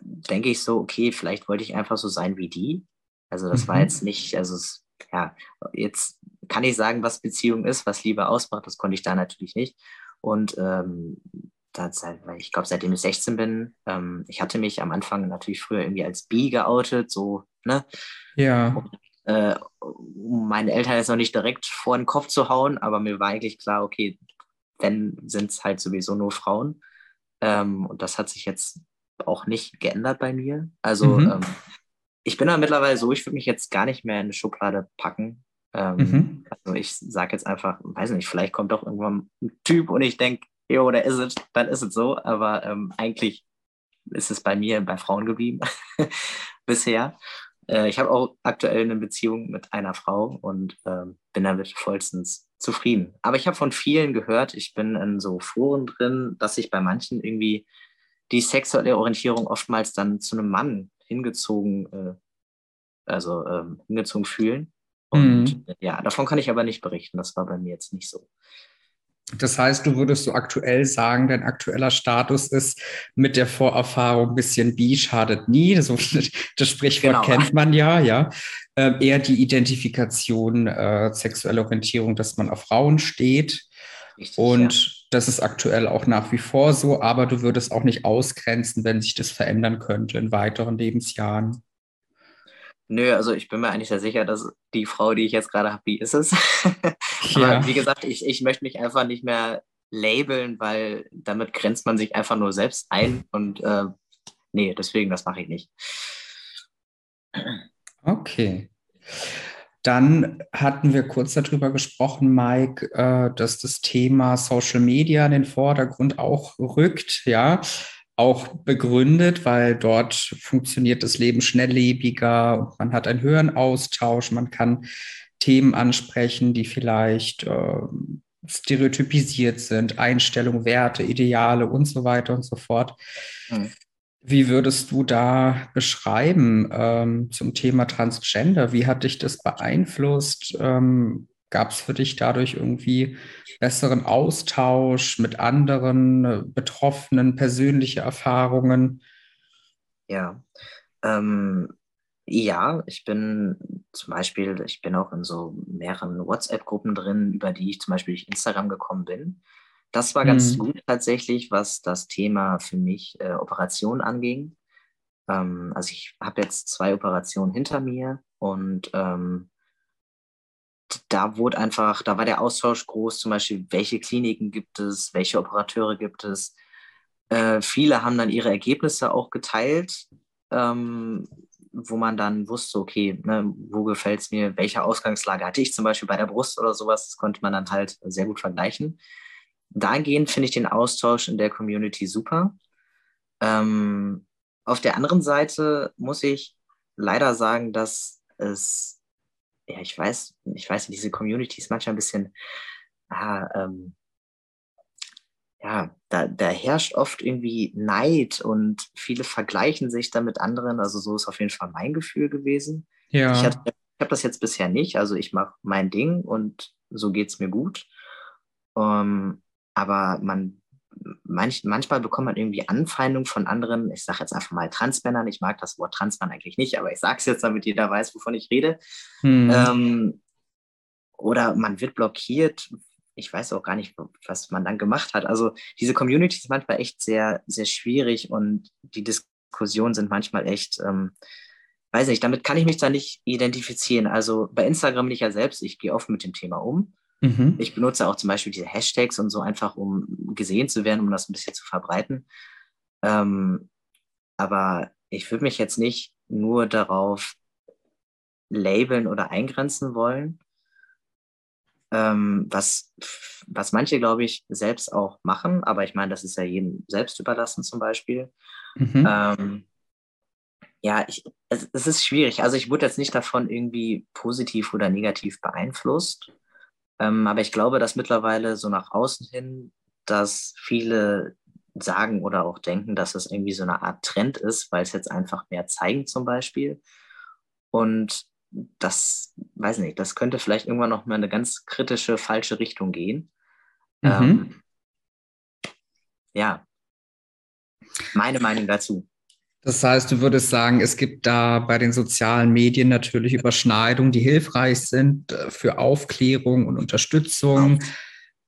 S2: denke ich so, okay, vielleicht wollte ich einfach so sein wie die. Also das mhm. war jetzt nicht, also es, ja, jetzt kann ich sagen, was Beziehung ist, was Liebe ausmacht. Das konnte ich da natürlich nicht. Und ähm, seit, ich glaube, seitdem ich 16 bin, ähm, ich hatte mich am Anfang natürlich früher irgendwie als bi geoutet, so, ne?
S1: Ja.
S2: Und, äh, um meine Eltern jetzt noch nicht direkt vor den Kopf zu hauen, aber mir war eigentlich klar, okay, wenn, sind es halt sowieso nur Frauen. Ähm, und das hat sich jetzt auch nicht geändert bei mir. Also mhm. ähm, ich bin da mittlerweile so, ich würde mich jetzt gar nicht mehr in eine Schublade packen. Ähm, mhm. Also ich sage jetzt einfach, weiß nicht, vielleicht kommt doch irgendwann ein Typ und ich denke, jo, der ist es, dann ist es so. Aber ähm, eigentlich ist es bei mir bei Frauen geblieben bisher. Äh, ich habe auch aktuell eine Beziehung mit einer Frau und ähm, bin damit vollstens zufrieden. Aber ich habe von vielen gehört, ich bin in so Foren drin, dass sich bei manchen irgendwie die sexuelle Orientierung oftmals dann zu einem Mann hingezogen, äh, also ähm, hingezogen fühlen. Und mhm. ja, davon kann ich aber nicht berichten. Das war bei mir jetzt nicht so.
S1: Das heißt, du würdest so aktuell sagen, dein aktueller Status ist mit der Vorerfahrung ein bisschen bi, schadet nie. Das, das Sprichwort genau. kennt man ja, ja. Ähm, eher die Identifikation, äh, sexuelle Orientierung, dass man auf Frauen steht. Richtig, Und ja. das ist aktuell auch nach wie vor so, aber du würdest auch nicht ausgrenzen, wenn sich das verändern könnte in weiteren Lebensjahren.
S2: Nö, also ich bin mir eigentlich sehr sicher, dass die Frau, die ich jetzt gerade habe, die ist es. ja. Aber wie gesagt, ich, ich möchte mich einfach nicht mehr labeln, weil damit grenzt man sich einfach nur selbst ein. Und äh, nee, deswegen, das mache ich nicht.
S1: Okay. Dann hatten wir kurz darüber gesprochen, Mike, äh, dass das Thema Social Media in den Vordergrund auch rückt, ja auch begründet, weil dort funktioniert das Leben schnelllebiger und man hat einen höheren Austausch, man kann Themen ansprechen, die vielleicht äh, stereotypisiert sind, Einstellungen, Werte, Ideale und so weiter und so fort. Mhm. Wie würdest du da beschreiben ähm, zum Thema Transgender? Wie hat dich das beeinflusst? Ähm, Gab es für dich dadurch irgendwie besseren Austausch mit anderen Betroffenen, persönliche Erfahrungen?
S2: Ja, ähm, ja, ich bin zum Beispiel, ich bin auch in so mehreren WhatsApp-Gruppen drin, über die ich zum Beispiel durch Instagram gekommen bin. Das war ganz mhm. gut tatsächlich, was das Thema für mich äh, Operation anging. Ähm, also ich habe jetzt zwei Operationen hinter mir und ähm, da wurde einfach, da war der Austausch groß, zum Beispiel, welche Kliniken gibt es, welche Operateure gibt es. Äh, viele haben dann ihre Ergebnisse auch geteilt, ähm, wo man dann wusste, okay, ne, wo gefällt es mir, welche Ausgangslage hatte ich zum Beispiel bei der Brust oder sowas, das konnte man dann halt sehr gut vergleichen. Dahingehend finde ich den Austausch in der Community super. Ähm, auf der anderen Seite muss ich leider sagen, dass es ja, ich weiß, ich weiß, diese Community ist manchmal ein bisschen, ah, ähm, ja, da, da herrscht oft irgendwie Neid und viele vergleichen sich dann mit anderen. Also so ist auf jeden Fall mein Gefühl gewesen. Ja. Ich, ich habe das jetzt bisher nicht. Also ich mache mein Ding und so geht es mir gut. Um, ähm, aber man manch, manchmal bekommt man irgendwie Anfeindungen von anderen, ich sage jetzt einfach mal Transmännern, ich mag das Wort Transmann eigentlich nicht, aber ich sage es jetzt, damit jeder weiß, wovon ich rede. Hm. Ähm, oder man wird blockiert, ich weiß auch gar nicht, was man dann gemacht hat. Also diese Community ist manchmal echt sehr, sehr schwierig und die Diskussionen sind manchmal echt, ähm, weiß nicht, damit kann ich mich da nicht identifizieren. Also bei Instagram bin ich ja selbst, ich gehe offen mit dem Thema um. Mhm. Ich benutze auch zum Beispiel diese Hashtags und so einfach, um gesehen zu werden, um das ein bisschen zu verbreiten. Ähm, aber ich würde mich jetzt nicht nur darauf labeln oder eingrenzen wollen, ähm, was, was manche, glaube ich, selbst auch machen. Aber ich meine, das ist ja jedem selbst überlassen zum Beispiel. Mhm. Ähm, ja, ich, es, es, ist schwierig. Also ich wurde jetzt nicht davon irgendwie positiv oder negativ beeinflusst. Ähm, aber ich glaube, dass mittlerweile so nach außen hin, dass viele sagen oder auch denken, dass es irgendwie so eine Art Trend ist, weil es jetzt einfach mehr zeigen zum Beispiel. Und das, weiß nicht, das könnte vielleicht irgendwann noch mal eine ganz kritische, falsche Richtung gehen. Mhm. Ähm, ja, meine Meinung dazu.
S1: Das heißt, du würdest sagen, es gibt da bei den sozialen Medien natürlich Überschneidungen, die hilfreich sind äh, für Aufklärung und Unterstützung,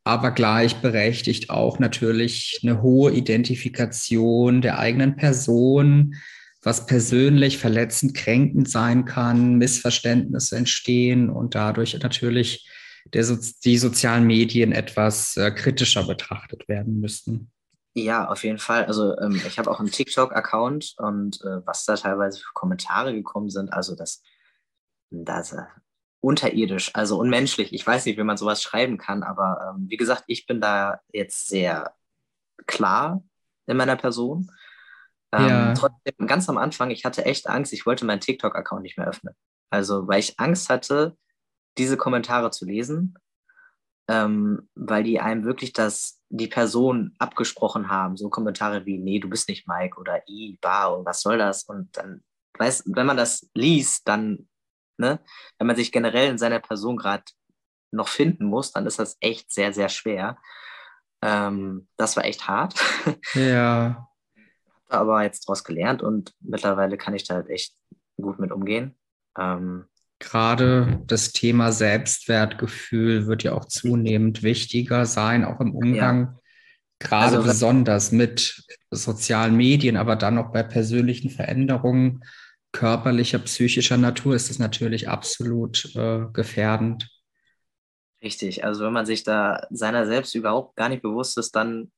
S1: aber gleichberechtigt auch natürlich eine hohe Identifikation der eigenen Person, was persönlich verletzend, kränkend sein kann, Missverständnisse entstehen und dadurch natürlich der, die sozialen Medien etwas äh, kritischer betrachtet werden müssten.
S2: Ja, auf jeden Fall. Also ähm, ich habe auch einen TikTok-Account und äh, was da teilweise für Kommentare gekommen sind, also das, das äh, unterirdisch, also unmenschlich. Ich weiß nicht, wie man sowas schreiben kann, aber ähm, wie gesagt, ich bin da jetzt sehr klar in meiner Person. Ähm, ja. Trotzdem, ganz am Anfang, ich hatte echt Angst, ich wollte meinen TikTok-Account nicht mehr öffnen. Also, weil ich Angst hatte, diese Kommentare zu lesen, ähm, weil die einem wirklich das, die Person abgesprochen haben. So Kommentare wie, nee, du bist nicht Mike oder i, bar und was soll das? Und dann, weißt, wenn man das liest, dann, ne, wenn man sich generell in seiner Person gerade noch finden muss, dann ist das echt sehr, sehr schwer. Ähm, das war echt hart.
S1: Ja.
S2: aber jetzt daraus gelernt und mittlerweile kann ich da halt echt gut mit umgehen. Ähm,
S1: Gerade das Thema Selbstwertgefühl wird ja auch zunehmend wichtiger sein, auch im Umgang, ja. gerade also, besonders mit sozialen Medien, aber dann auch bei persönlichen Veränderungen körperlicher, psychischer Natur ist es natürlich absolut äh, gefährdend.
S2: Richtig, also wenn man sich da seiner selbst überhaupt gar nicht bewusst ist, dann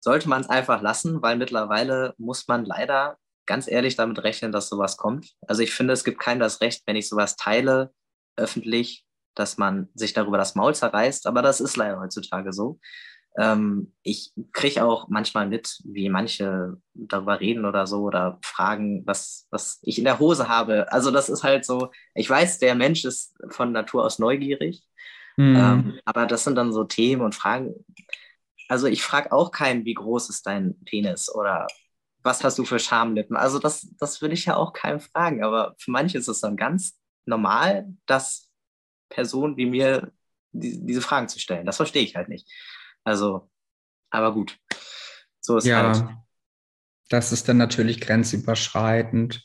S2: sollte man es einfach lassen, weil mittlerweile muss man leider ganz ehrlich damit rechnen, dass sowas kommt. Also ich finde, es gibt keinem das Recht, wenn ich sowas teile, öffentlich, dass man sich darüber das Maul zerreißt. Aber das ist leider heutzutage so. Ähm, ich kriege auch manchmal mit, wie manche darüber reden oder so oder fragen, was, was ich in der Hose habe. Also das ist halt so, ich weiß, der Mensch ist von Natur aus neugierig. Mhm. Ähm, aber das sind dann so Themen und Fragen. Also ich frage auch keinen, wie groß ist dein Penis oder was hast du für Schamlippen? Also das, das würde ich ja auch keinem fragen, aber für manche ist es dann ganz normal, dass Personen wie mir die, diese Fragen zu stellen. Das verstehe ich halt nicht. Also, aber gut. So ist ja, halt.
S1: Das ist dann natürlich grenzüberschreitend,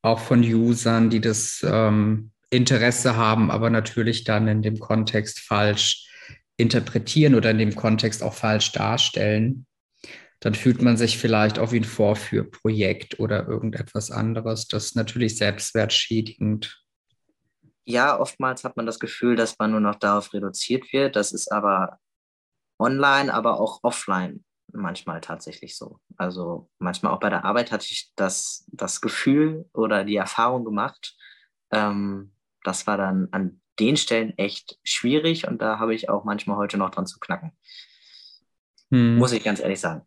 S1: auch von Usern, die das ähm, Interesse haben, aber natürlich dann in dem Kontext falsch interpretieren oder in dem Kontext auch falsch darstellen dann fühlt man sich vielleicht auch wie ein Vorführprojekt oder irgendetwas anderes. Das ist natürlich selbstwertschädigend.
S2: Ja, oftmals hat man das Gefühl, dass man nur noch darauf reduziert wird. Das ist aber online, aber auch offline manchmal tatsächlich so. Also manchmal auch bei der Arbeit hatte ich das, das Gefühl oder die Erfahrung gemacht. Ähm, das war dann an den Stellen echt schwierig und da habe ich auch manchmal heute noch dran zu knacken. Hm. Muss ich ganz ehrlich sagen.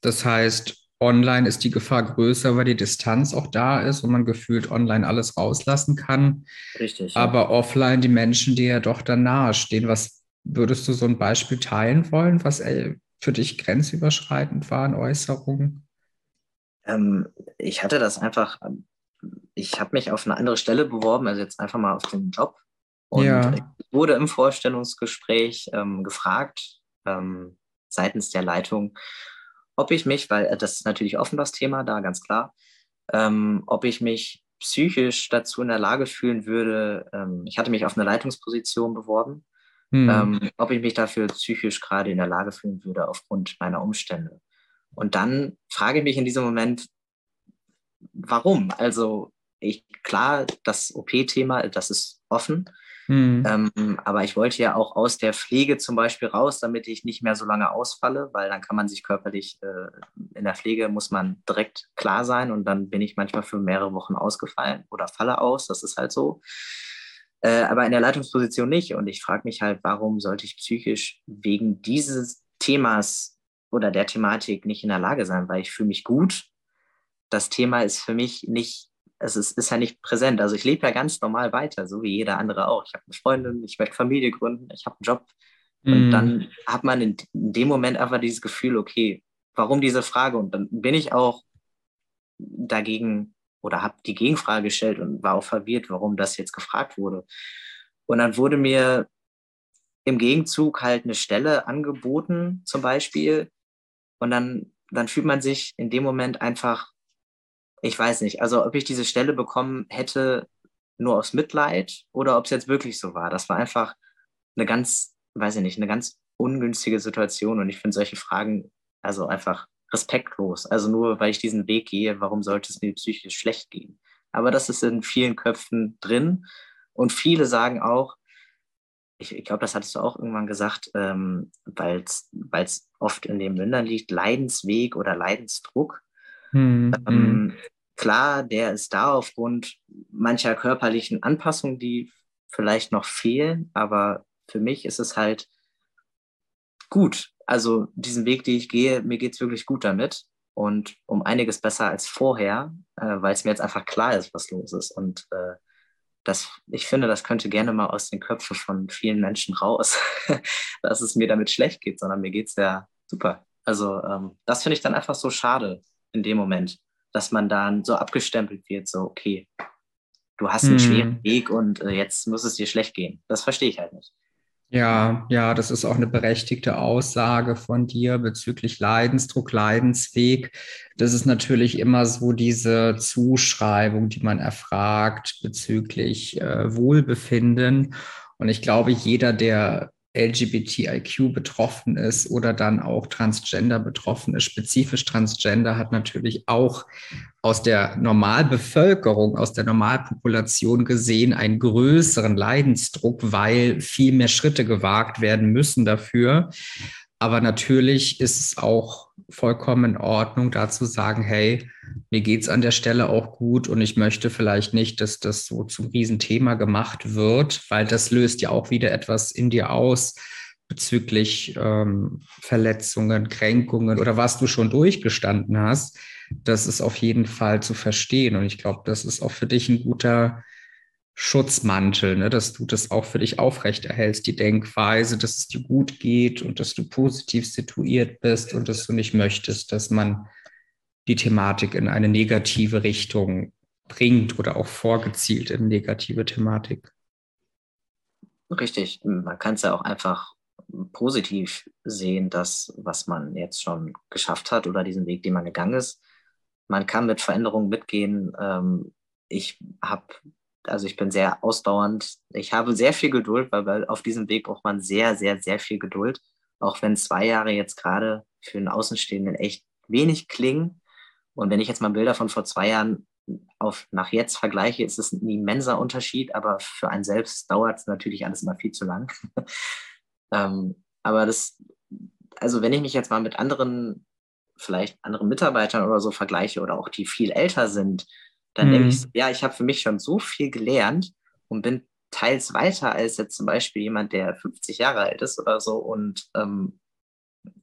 S1: Das heißt, online ist die Gefahr größer, weil die Distanz auch da ist und man gefühlt online alles rauslassen kann.
S2: Richtig.
S1: Aber ja. offline die Menschen, die ja doch dann nahe stehen. Was würdest du so ein Beispiel teilen wollen, was äh, für dich grenzüberschreitend war in Äußerungen?
S2: Ähm, ich hatte das einfach, ich habe mich auf eine andere Stelle beworben, also jetzt einfach mal auf den Job. Und ja. ich wurde im Vorstellungsgespräch ähm, gefragt, ähm, seitens der Leitung, ob ich mich, weil äh, das ist natürlich offen das Thema da, ganz klar, ähm, ob ich mich psychisch dazu in der Lage fühlen würde, ähm, ich hatte mich auf eine Leitungsposition beworben, hm. ähm, ob ich mich dafür psychisch gerade in der Lage fühlen würde aufgrund meiner Umstände. Und dann frage ich mich in diesem Moment, warum? Also ich, klar, das OP-Thema, das ist offen. Mhm. Ähm, aber ich wollte ja auch aus der Pflege zum Beispiel raus, damit ich nicht mehr so lange ausfalle, weil dann kann man sich körperlich, äh, in der Pflege muss man direkt klar sein und dann bin ich manchmal für mehrere Wochen ausgefallen oder falle aus, das ist halt so. Äh, aber in der Leitungsposition nicht. Und ich frage mich halt, warum sollte ich psychisch wegen dieses Themas oder der Thematik nicht in der Lage sein, weil ich fühle mich gut. Das Thema ist für mich nicht es ist, ist ja nicht präsent. Also ich lebe ja ganz normal weiter, so wie jeder andere auch. Ich habe eine Freundin, ich möchte Familie gründen, ich habe einen Job. Und mm. dann hat man in, in, dem Moment einfach dieses Gefühl, okay, warum diese Frage? Und dann bin ich auch dagegen oder habe die Gegenfrage gestellt und war auch verwirrt, warum das jetzt gefragt wurde. Und dann wurde mir im Gegenzug halt eine Stelle angeboten, zum Beispiel. Und dann dann fühlt man sich in dem Moment einfach, ich weiß nicht, also ob ich diese Stelle bekommen hätte, nur aus Mitleid oder ob es jetzt wirklich so war. Das war einfach eine ganz, weiß ich nicht, eine ganz ungünstige Situation und ich finde solche Fragen also einfach respektlos. Also nur weil ich diesen Weg gehe, warum sollte es mir psychisch schlecht gehen? Aber das ist in vielen Köpfen drin und viele sagen auch, ich, ich glaube, das hattest du auch irgendwann gesagt, ähm, weil es oft in den Mündern liegt, Leidensweg oder Leidensdruck. Mhm. Ähm, klar, der ist da aufgrund mancher körperlichen Anpassungen, die vielleicht noch fehlen, aber für mich ist es halt gut. Also diesen Weg, den ich gehe, mir geht es wirklich gut damit und um einiges besser als vorher, äh, weil es mir jetzt einfach klar ist, was los ist. Und äh, das, ich finde, das könnte gerne mal aus den Köpfen von vielen Menschen raus, dass es mir damit schlecht geht, sondern mir geht es ja super. Also ähm, das finde ich dann einfach so schade in dem Moment, dass man dann so abgestempelt wird, so, okay, du hast einen hm. schweren Weg und äh, jetzt muss es dir schlecht gehen. Das verstehe ich halt nicht.
S1: Ja, ja, das ist auch eine berechtigte Aussage von dir bezüglich Leidensdruck, Leidensweg. Das ist natürlich immer so diese Zuschreibung, die man erfragt bezüglich äh, Wohlbefinden. Und ich glaube, jeder, der LGBTIQ betroffen ist oder dann auch Transgender betroffen ist. Spezifisch Transgender hat natürlich auch aus der Normalbevölkerung, aus der Normalpopulation gesehen einen größeren Leidensdruck, weil viel mehr Schritte gewagt werden müssen dafür. Aber natürlich ist es auch vollkommen in Ordnung, da zu sagen, hey, mir geht es an der Stelle auch gut und ich möchte vielleicht nicht, dass das so zum Riesenthema gemacht wird, weil das löst ja auch wieder etwas in dir aus bezüglich ähm, Verletzungen, Kränkungen oder was du schon durchgestanden hast. Das ist auf jeden Fall zu verstehen. Und ich glaube, das ist auch für dich ein guter Schutzmantel, ne, dass du das auch für dich aufrechterhältst, die Denkweise, dass es dir gut geht und dass du positiv situiert bist und dass du nicht möchtest, dass man die Thematik in eine negative Richtung bringt oder auch vorgezielt in negative Thematik.
S2: Richtig, man kann es ja auch einfach positiv sehen, dass was man jetzt schon geschafft hat oder diesen Weg, den man gegangen ist. Man kann mit Veränderungen mitgehen. Ähm, ich habe also ich bin sehr ausdauernd. Ich habe sehr viel Geduld, weil auf diesem Weg braucht man sehr, sehr, sehr viel Geduld. Auch wenn zwei Jahre jetzt gerade für einen Außenstehenden echt wenig klingen. Und wenn ich jetzt mal Bilder von vor zwei Jahren auf nach jetzt vergleiche, ist es ein immenser Unterschied, aber für einen selbst dauert es natürlich alles immer viel zu lang. ähm, aber das, also wenn ich mich jetzt mal mit anderen, vielleicht anderen Mitarbeitern oder so vergleiche oder auch die viel älter sind, dann mhm. denke ich, ja, ich habe für mich schon so viel gelernt und bin teils weiter als jetzt zum Beispiel jemand, der 50 Jahre alt ist oder so. Und ähm,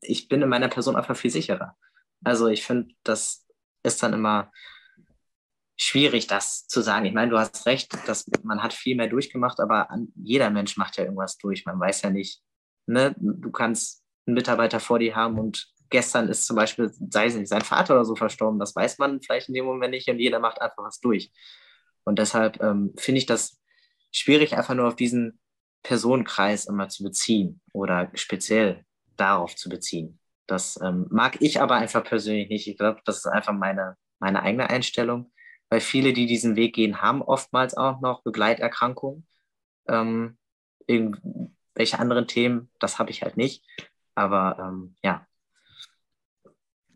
S2: ich bin in meiner Person einfach viel sicherer. Also ich finde, das ist dann immer schwierig, das zu sagen. Ich meine, du hast recht, dass man hat viel mehr durchgemacht, aber an, jeder Mensch macht ja irgendwas durch. Man weiß ja nicht, ne, du kannst einen Mitarbeiter vor dir haben und gestern ist zum Beispiel, sei es nicht, sein Vater oder so verstorben, das weiß man vielleicht in dem Moment nicht und jeder macht einfach was durch. Und deshalb ähm, finde ich das schwierig, einfach nur auf diesen Personenkreis immer zu beziehen oder speziell darauf zu beziehen. Das ähm, mag ich aber einfach persönlich nicht. Ich glaube, das ist einfach meine, meine eigene Einstellung, weil viele, die diesen Weg gehen, haben oftmals auch noch Begleiterkrankungen. Ähm, irgendwelche anderen Themen, das habe ich halt nicht. Aber ähm, ja,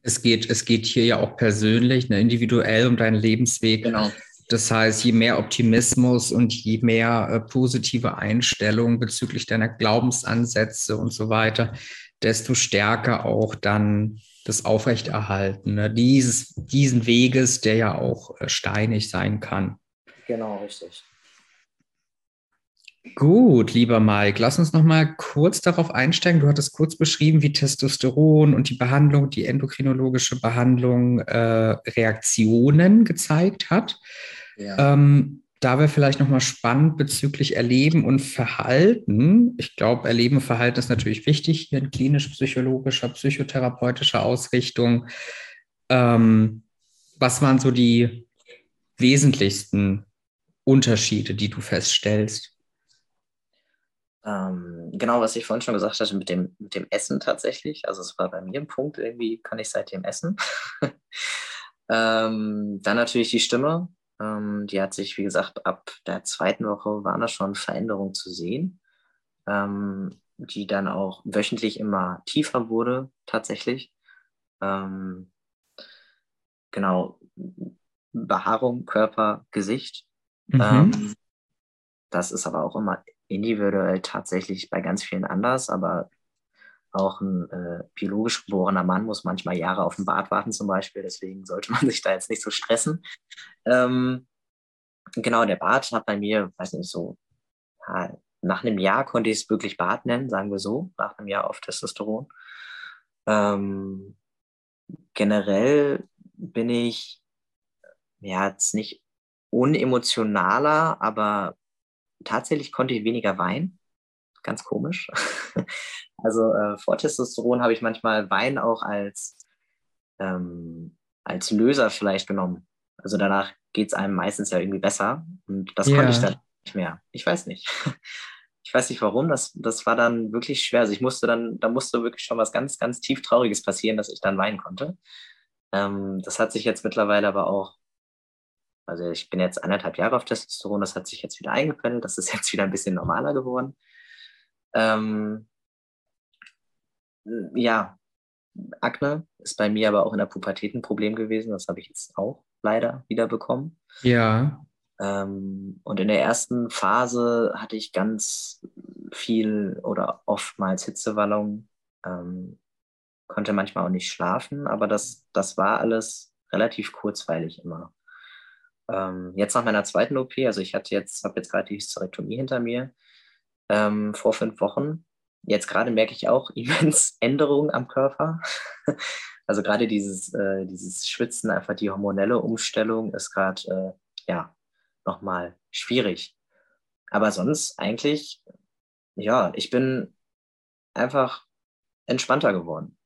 S1: es geht, es geht hier ja auch persönlich, ne, individuell um deinen Lebensweg. Genau. Das heißt, je mehr Optimismus und je mehr äh, positive Einstellung bezüglich deiner Glaubensansätze und so weiter, desto stärker auch dann das Aufrechterhalten ne, dieses, diesen Weges, der ja auch äh, steinig sein kann.
S2: Genau, richtig.
S1: Gut, lieber Mike, lass uns noch mal kurz darauf einsteigen. Du hattest kurz beschrieben, wie Testosteron und die Behandlung, die endokrinologische Behandlung äh, Reaktionen gezeigt hat. Ja. Ähm, da wäre vielleicht noch mal spannend bezüglich Erleben und Verhalten. Ich glaube, Erleben und Verhalten ist natürlich wichtig hier in klinisch-psychologischer, psychotherapeutischer Ausrichtung. Ähm, was waren so die wesentlichsten Unterschiede, die du feststellst?
S2: Ähm, genau, was ich vorhin schon gesagt hatte mit dem, mit dem Essen tatsächlich. Also es war bei mir ein Punkt, irgendwie kann ich seitdem essen. ähm, dann natürlich die Stimme. Ähm, die hat sich, wie gesagt, ab der zweiten Woche waren da schon Veränderungen zu sehen, ähm, die dann auch wöchentlich immer tiefer wurde tatsächlich. Ähm, genau, Behaarung, Körper, Gesicht. Mhm. Ähm, das ist aber auch immer individuell tatsächlich bei ganz vielen anders, aber auch ein äh, biologisch geborener Mann muss manchmal Jahre auf den Bart warten zum Beispiel, deswegen sollte man sich da jetzt nicht so stressen. Ähm, genau, der Bart hat bei mir, weiß nicht, so ja, nach einem Jahr konnte ich es wirklich Bart nennen, sagen wir so, nach einem Jahr auf Testosteron. Ähm, generell bin ich ja jetzt nicht unemotionaler, aber tatsächlich konnte ich weniger weinen. Ganz komisch. also äh, vor Testosteron habe ich manchmal Wein auch als, ähm, als Löser vielleicht genommen. Also danach geht es einem meistens ja irgendwie besser. Und das ja. konnte ich dann nicht mehr. Ich weiß nicht. Ich weiß nicht warum, das, das war dann wirklich schwer. Also ich musste dann, da musste wirklich schon was ganz, ganz tief Trauriges passieren, dass ich dann weinen konnte. Ähm, das hat sich jetzt mittlerweile aber auch also ich bin jetzt anderthalb Jahre auf Testosteron, das hat sich jetzt wieder eingependelt, das ist jetzt wieder ein bisschen normaler geworden. Ähm, ja, Akne ist bei mir aber auch in der Pubertät ein Problem gewesen, das habe ich jetzt auch leider wieder bekommen.
S1: Ja.
S2: Ähm, und in der ersten Phase hatte ich ganz viel oder oftmals Hitzewallung, ähm, konnte manchmal auch nicht schlafen, aber das, das war alles relativ kurzweilig immer. Ähm, jetzt nach meiner zweiten OP, also ich hatte jetzt, habe jetzt gerade die Hysterektomie hinter mir, ähm, vor fünf Wochen. Jetzt gerade merke ich auch immens Änderungen am Körper. also gerade dieses, äh, dieses Schwitzen, einfach die hormonelle Umstellung ist gerade, äh, ja, nochmal schwierig. Aber sonst eigentlich, ja, ich bin einfach entspannter geworden.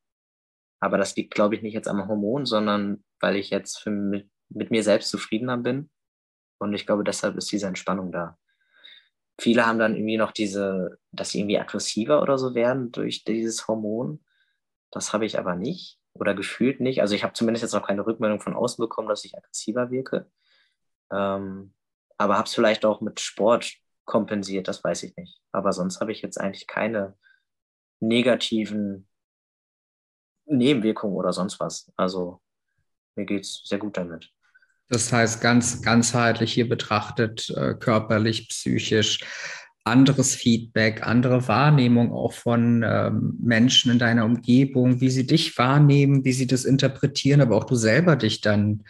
S2: Aber das liegt, glaube ich, nicht jetzt am Hormon, sondern weil ich jetzt für, mit, mit mir selbst zufriedener bin. Und ich glaube, deshalb ist diese Entspannung da. Viele haben dann irgendwie noch diese, dass sie irgendwie aggressiver oder so werden durch dieses Hormon. Das habe ich aber nicht oder gefühlt nicht. Also ich habe zumindest jetzt noch keine Rückmeldung von außen bekommen, dass ich aggressiver wirke. Ähm, aber habe es vielleicht auch mit Sport kompensiert, das weiß ich nicht. Aber sonst habe ich jetzt eigentlich keine negativen Nebenwirkungen oder sonst was. Also mir geht es sehr gut damit.
S1: Das heißt, ganz ganzheitlich hier betrachtet, äh, körperlich, psychisch, anderes Feedback, andere Wahrnehmung auch von ähm, Menschen in deiner Umgebung, wie sie dich wahrnehmen, wie sie das interpretieren, aber auch du selber dich dann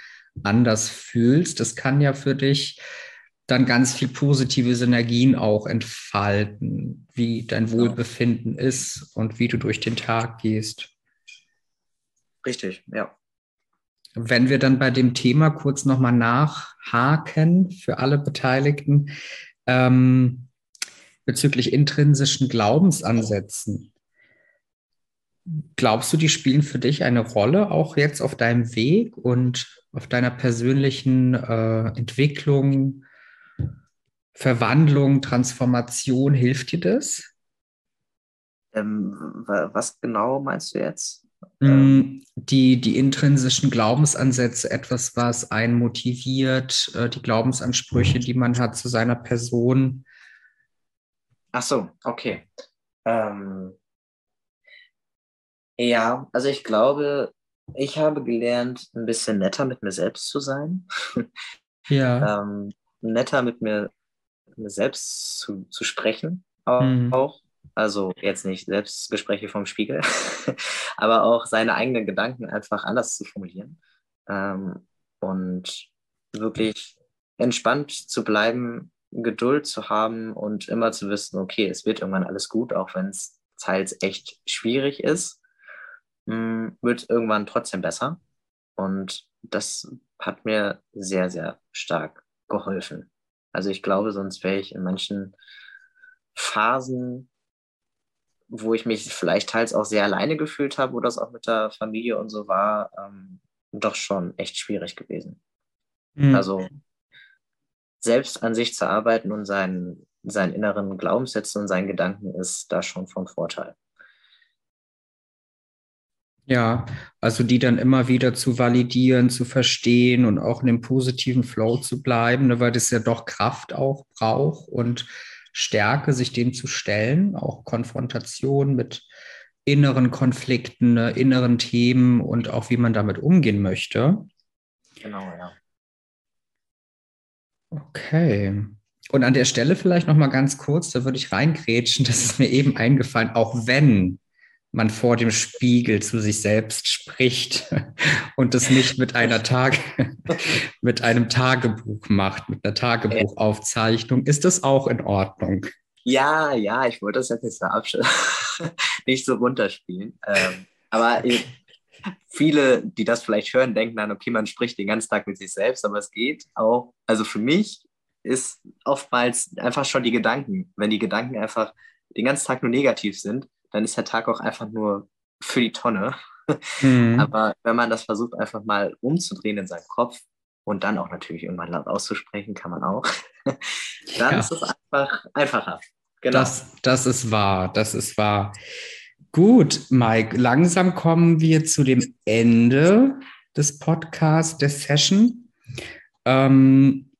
S1: anders fühlst. Das kann ja für dich dann ganz viel positive Synergien auch entfalten, wie dein Wohlbefinden ist und wie du durch den Tag gehst.
S2: Richtig, ja.
S1: Wenn wir dann bei dem Thema kurz nochmal nachhaken für alle Beteiligten ähm, bezüglich intrinsischen Glaubensansätzen. Glaubst du, die spielen für dich eine Rolle, auch jetzt auf deinem Weg und auf deiner persönlichen äh, Entwicklung, Verwandlung, Transformation? Hilft dir das?
S2: Ähm, was genau meinst du jetzt?
S1: Mm, die, die intrinsischen Glaubensansätze, etwas, was einen motiviert, äh, die Glaubensansprüche, die man hat zu seiner Person.
S2: Ach so, okay. Ähm, ja, also ich glaube, ich habe gelernt, ein bisschen netter mit mir selbst zu sein.
S1: Ja.
S2: ähm, netter mit mir, mit mir selbst zu, zu sprechen auch. Mhm. Also jetzt nicht Selbstgespräche vom Spiegel, aber auch seine eigenen Gedanken einfach anders zu formulieren ähm, und wirklich entspannt zu bleiben, Geduld zu haben und immer zu wissen, okay, es wird irgendwann alles gut, auch wenn es teils echt schwierig ist, mh, hm, wird irgendwann trotzdem besser. Und das hat mir sehr, sehr stark geholfen. Also ich glaube, sonst wäre ich in manchen Phasen wo ich mich vielleicht teils auch sehr alleine gefühlt habe, wo das auch mit der Familie und so war, ähm, doch schon echt schwierig gewesen. Mhm. Also selbst an sich zu arbeiten und seinen seinen inneren Glaubenssätzen und seinen Gedanken ist da schon vom Vorteil.
S1: Ja, also die dann immer wieder zu validieren, zu verstehen und auch in dem positiven Flow zu bleiben, ne, weil das ja doch Kraft auch braucht und Stärke, sich dem zu stellen, auch Konfrontation mit inneren Konflikten, ne, inneren Themen und auch wie man damit umgehen möchte.
S2: Genau, ja.
S1: Okay. Und an der Stelle vielleicht noch mal ganz kurz, da würde ich reingrätschen, das ist mir eben eingefallen, auch wenn man vor dem Spiegel zu sich selbst spricht und das nicht mit einer Tag, mit einem Tagebuch macht, mit einer Tagebuchaufzeichnung, ist das auch in Ordnung?
S2: Ja, ja, ich wollte das jetzt nicht so, nicht so runterspielen. Ähm, aber viele, die das vielleicht hören, denken dann, okay, man spricht den ganzen Tag mit sich selbst, aber es geht auch, also für mich ist oftmals einfach schon die Gedanken. Wenn die Gedanken einfach den ganzen Tag nur negativ sind, dann ist der Tag auch einfach nur für die Tonne. Mhm. Aber wenn man das versucht, einfach mal umzudrehen in seinem Kopf und dann auch natürlich irgendwann laut auszusprechen, kann man auch, dann ja. ist es einfach einfacher.
S1: Genau. Das, das ist wahr, das ist wahr. Gut, Mike, langsam kommen wir zu dem Ende des Podcasts, der Session. Ähm,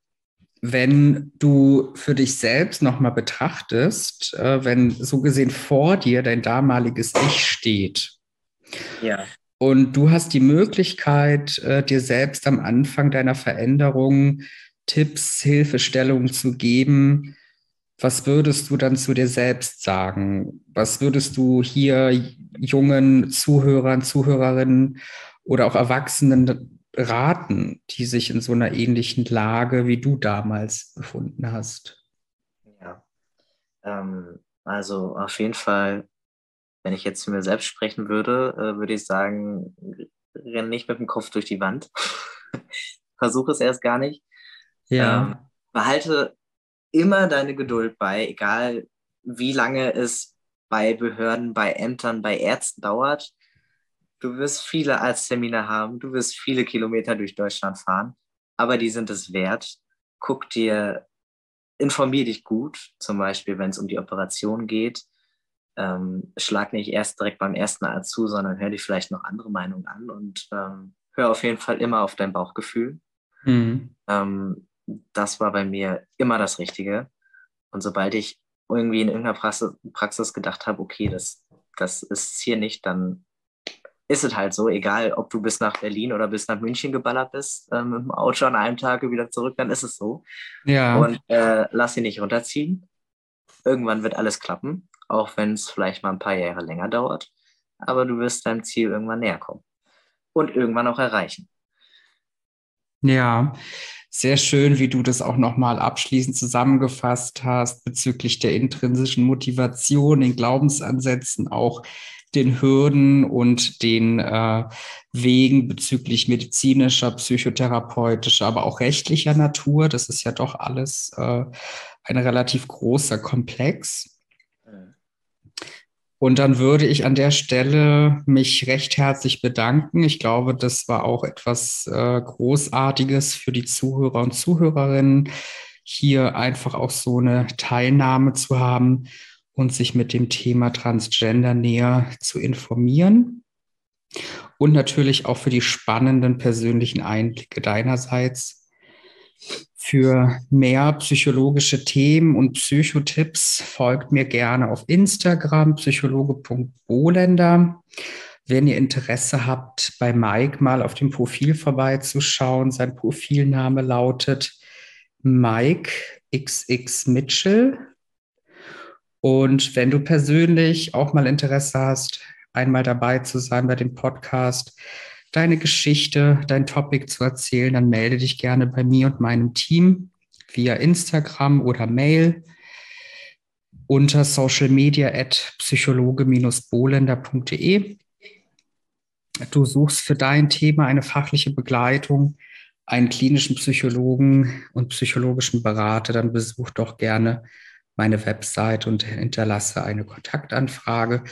S1: wenn du für dich selbst nochmal betrachtest, äh, wenn so gesehen vor dir dein damaliges Ich steht.
S2: Ja.
S1: Und du hast die Möglichkeit, äh, dir selbst am Anfang deiner Veränderung Tipps, Hilfestellungen zu geben. Was würdest du dann zu dir selbst sagen? Was würdest du hier jungen Zuhörern, Zuhörerinnen oder auch Erwachsenen raten, die sich in so einer ähnlichen Lage wie du damals befunden hast?
S2: Ja, ähm, also auf jeden Fall, wenn ich jetzt zu mir selbst sprechen würde, äh, würde ich sagen, renn nicht mit dem Kopf durch die Wand. Versuche es erst gar nicht.
S1: Ja. Ähm,
S2: behalte immer deine Geduld bei, egal wie lange es bei Behörden, bei Ämtern, bei Ärzten dauert. Du wirst viele Arzttermine haben, du wirst viele Kilometer durch Deutschland fahren, aber die sind es wert. Guck dir, informier dich gut, zum Beispiel, wenn es um die Operation geht. Ähm, schlag nicht erst direkt beim ersten Arzt zu, sondern hör dir vielleicht noch andere Meinungen an und ähm, hör auf jeden Fall immer auf dein Bauchgefühl. Mhm. Ähm, das war bei mir immer das Richtige. Und sobald ich irgendwie in irgendeiner Praxis, Praxis gedacht habe, okay, das, das ist hier nicht, dann ist es halt so, egal ob du bis nach Berlin oder bis nach München geballert bist, äh, mit dem Auto an einem Tag wieder zurück, dann ist es so.
S1: Ja.
S2: Und äh, lass sie nicht runterziehen. Irgendwann wird alles klappen, auch wenn es vielleicht mal ein paar Jahre länger dauert. Aber du wirst deinem Ziel irgendwann näher kommen. Und irgendwann auch erreichen.
S1: Ja, sehr schön, wie du das auch nochmal abschließend zusammengefasst hast bezüglich der intrinsischen Motivation, den Glaubensansätzen, auch den Hürden und den äh, Wegen bezüglich medizinischer, psychotherapeutischer, aber auch rechtlicher Natur. Das ist ja doch alles äh, ein relativ großer Komplex. Und dann würde ich an der Stelle mich recht herzlich bedanken. Ich glaube, das war auch etwas äh, Großartiges für die Zuhörer und Zuhörerinnen, hier einfach auch so eine Teilnahme zu haben und sich mit dem Thema Transgender näher zu informieren. Und natürlich auch für die spannenden persönlichen Einblicke deinerseits. Für mehr psychologische Themen und Psychotipps folgt mir gerne auf Instagram psychologe.bolender. Wenn ihr Interesse habt, bei Mike mal auf dem Profil vorbeizuschauen, sein Profilname lautet Mike XX Mitchell und wenn du persönlich auch mal Interesse hast, einmal dabei zu sein bei dem Podcast, deine Geschichte, dein Topic zu erzählen, dann melde dich gerne bei mir und meinem Team via Instagram oder Mail unter social media at psychologe-bolender.de. Du suchst für dein Thema eine fachliche Begleitung, einen klinischen Psychologen und psychologischen Berater, dann besuch doch gerne meine Website und hinterlasse eine Kontaktanfrage.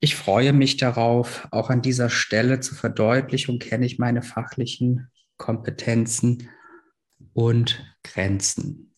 S1: Ich freue mich darauf. Auch an dieser Stelle zur Verdeutlichung kenne ich meine fachlichen Kompetenzen und Grenzen.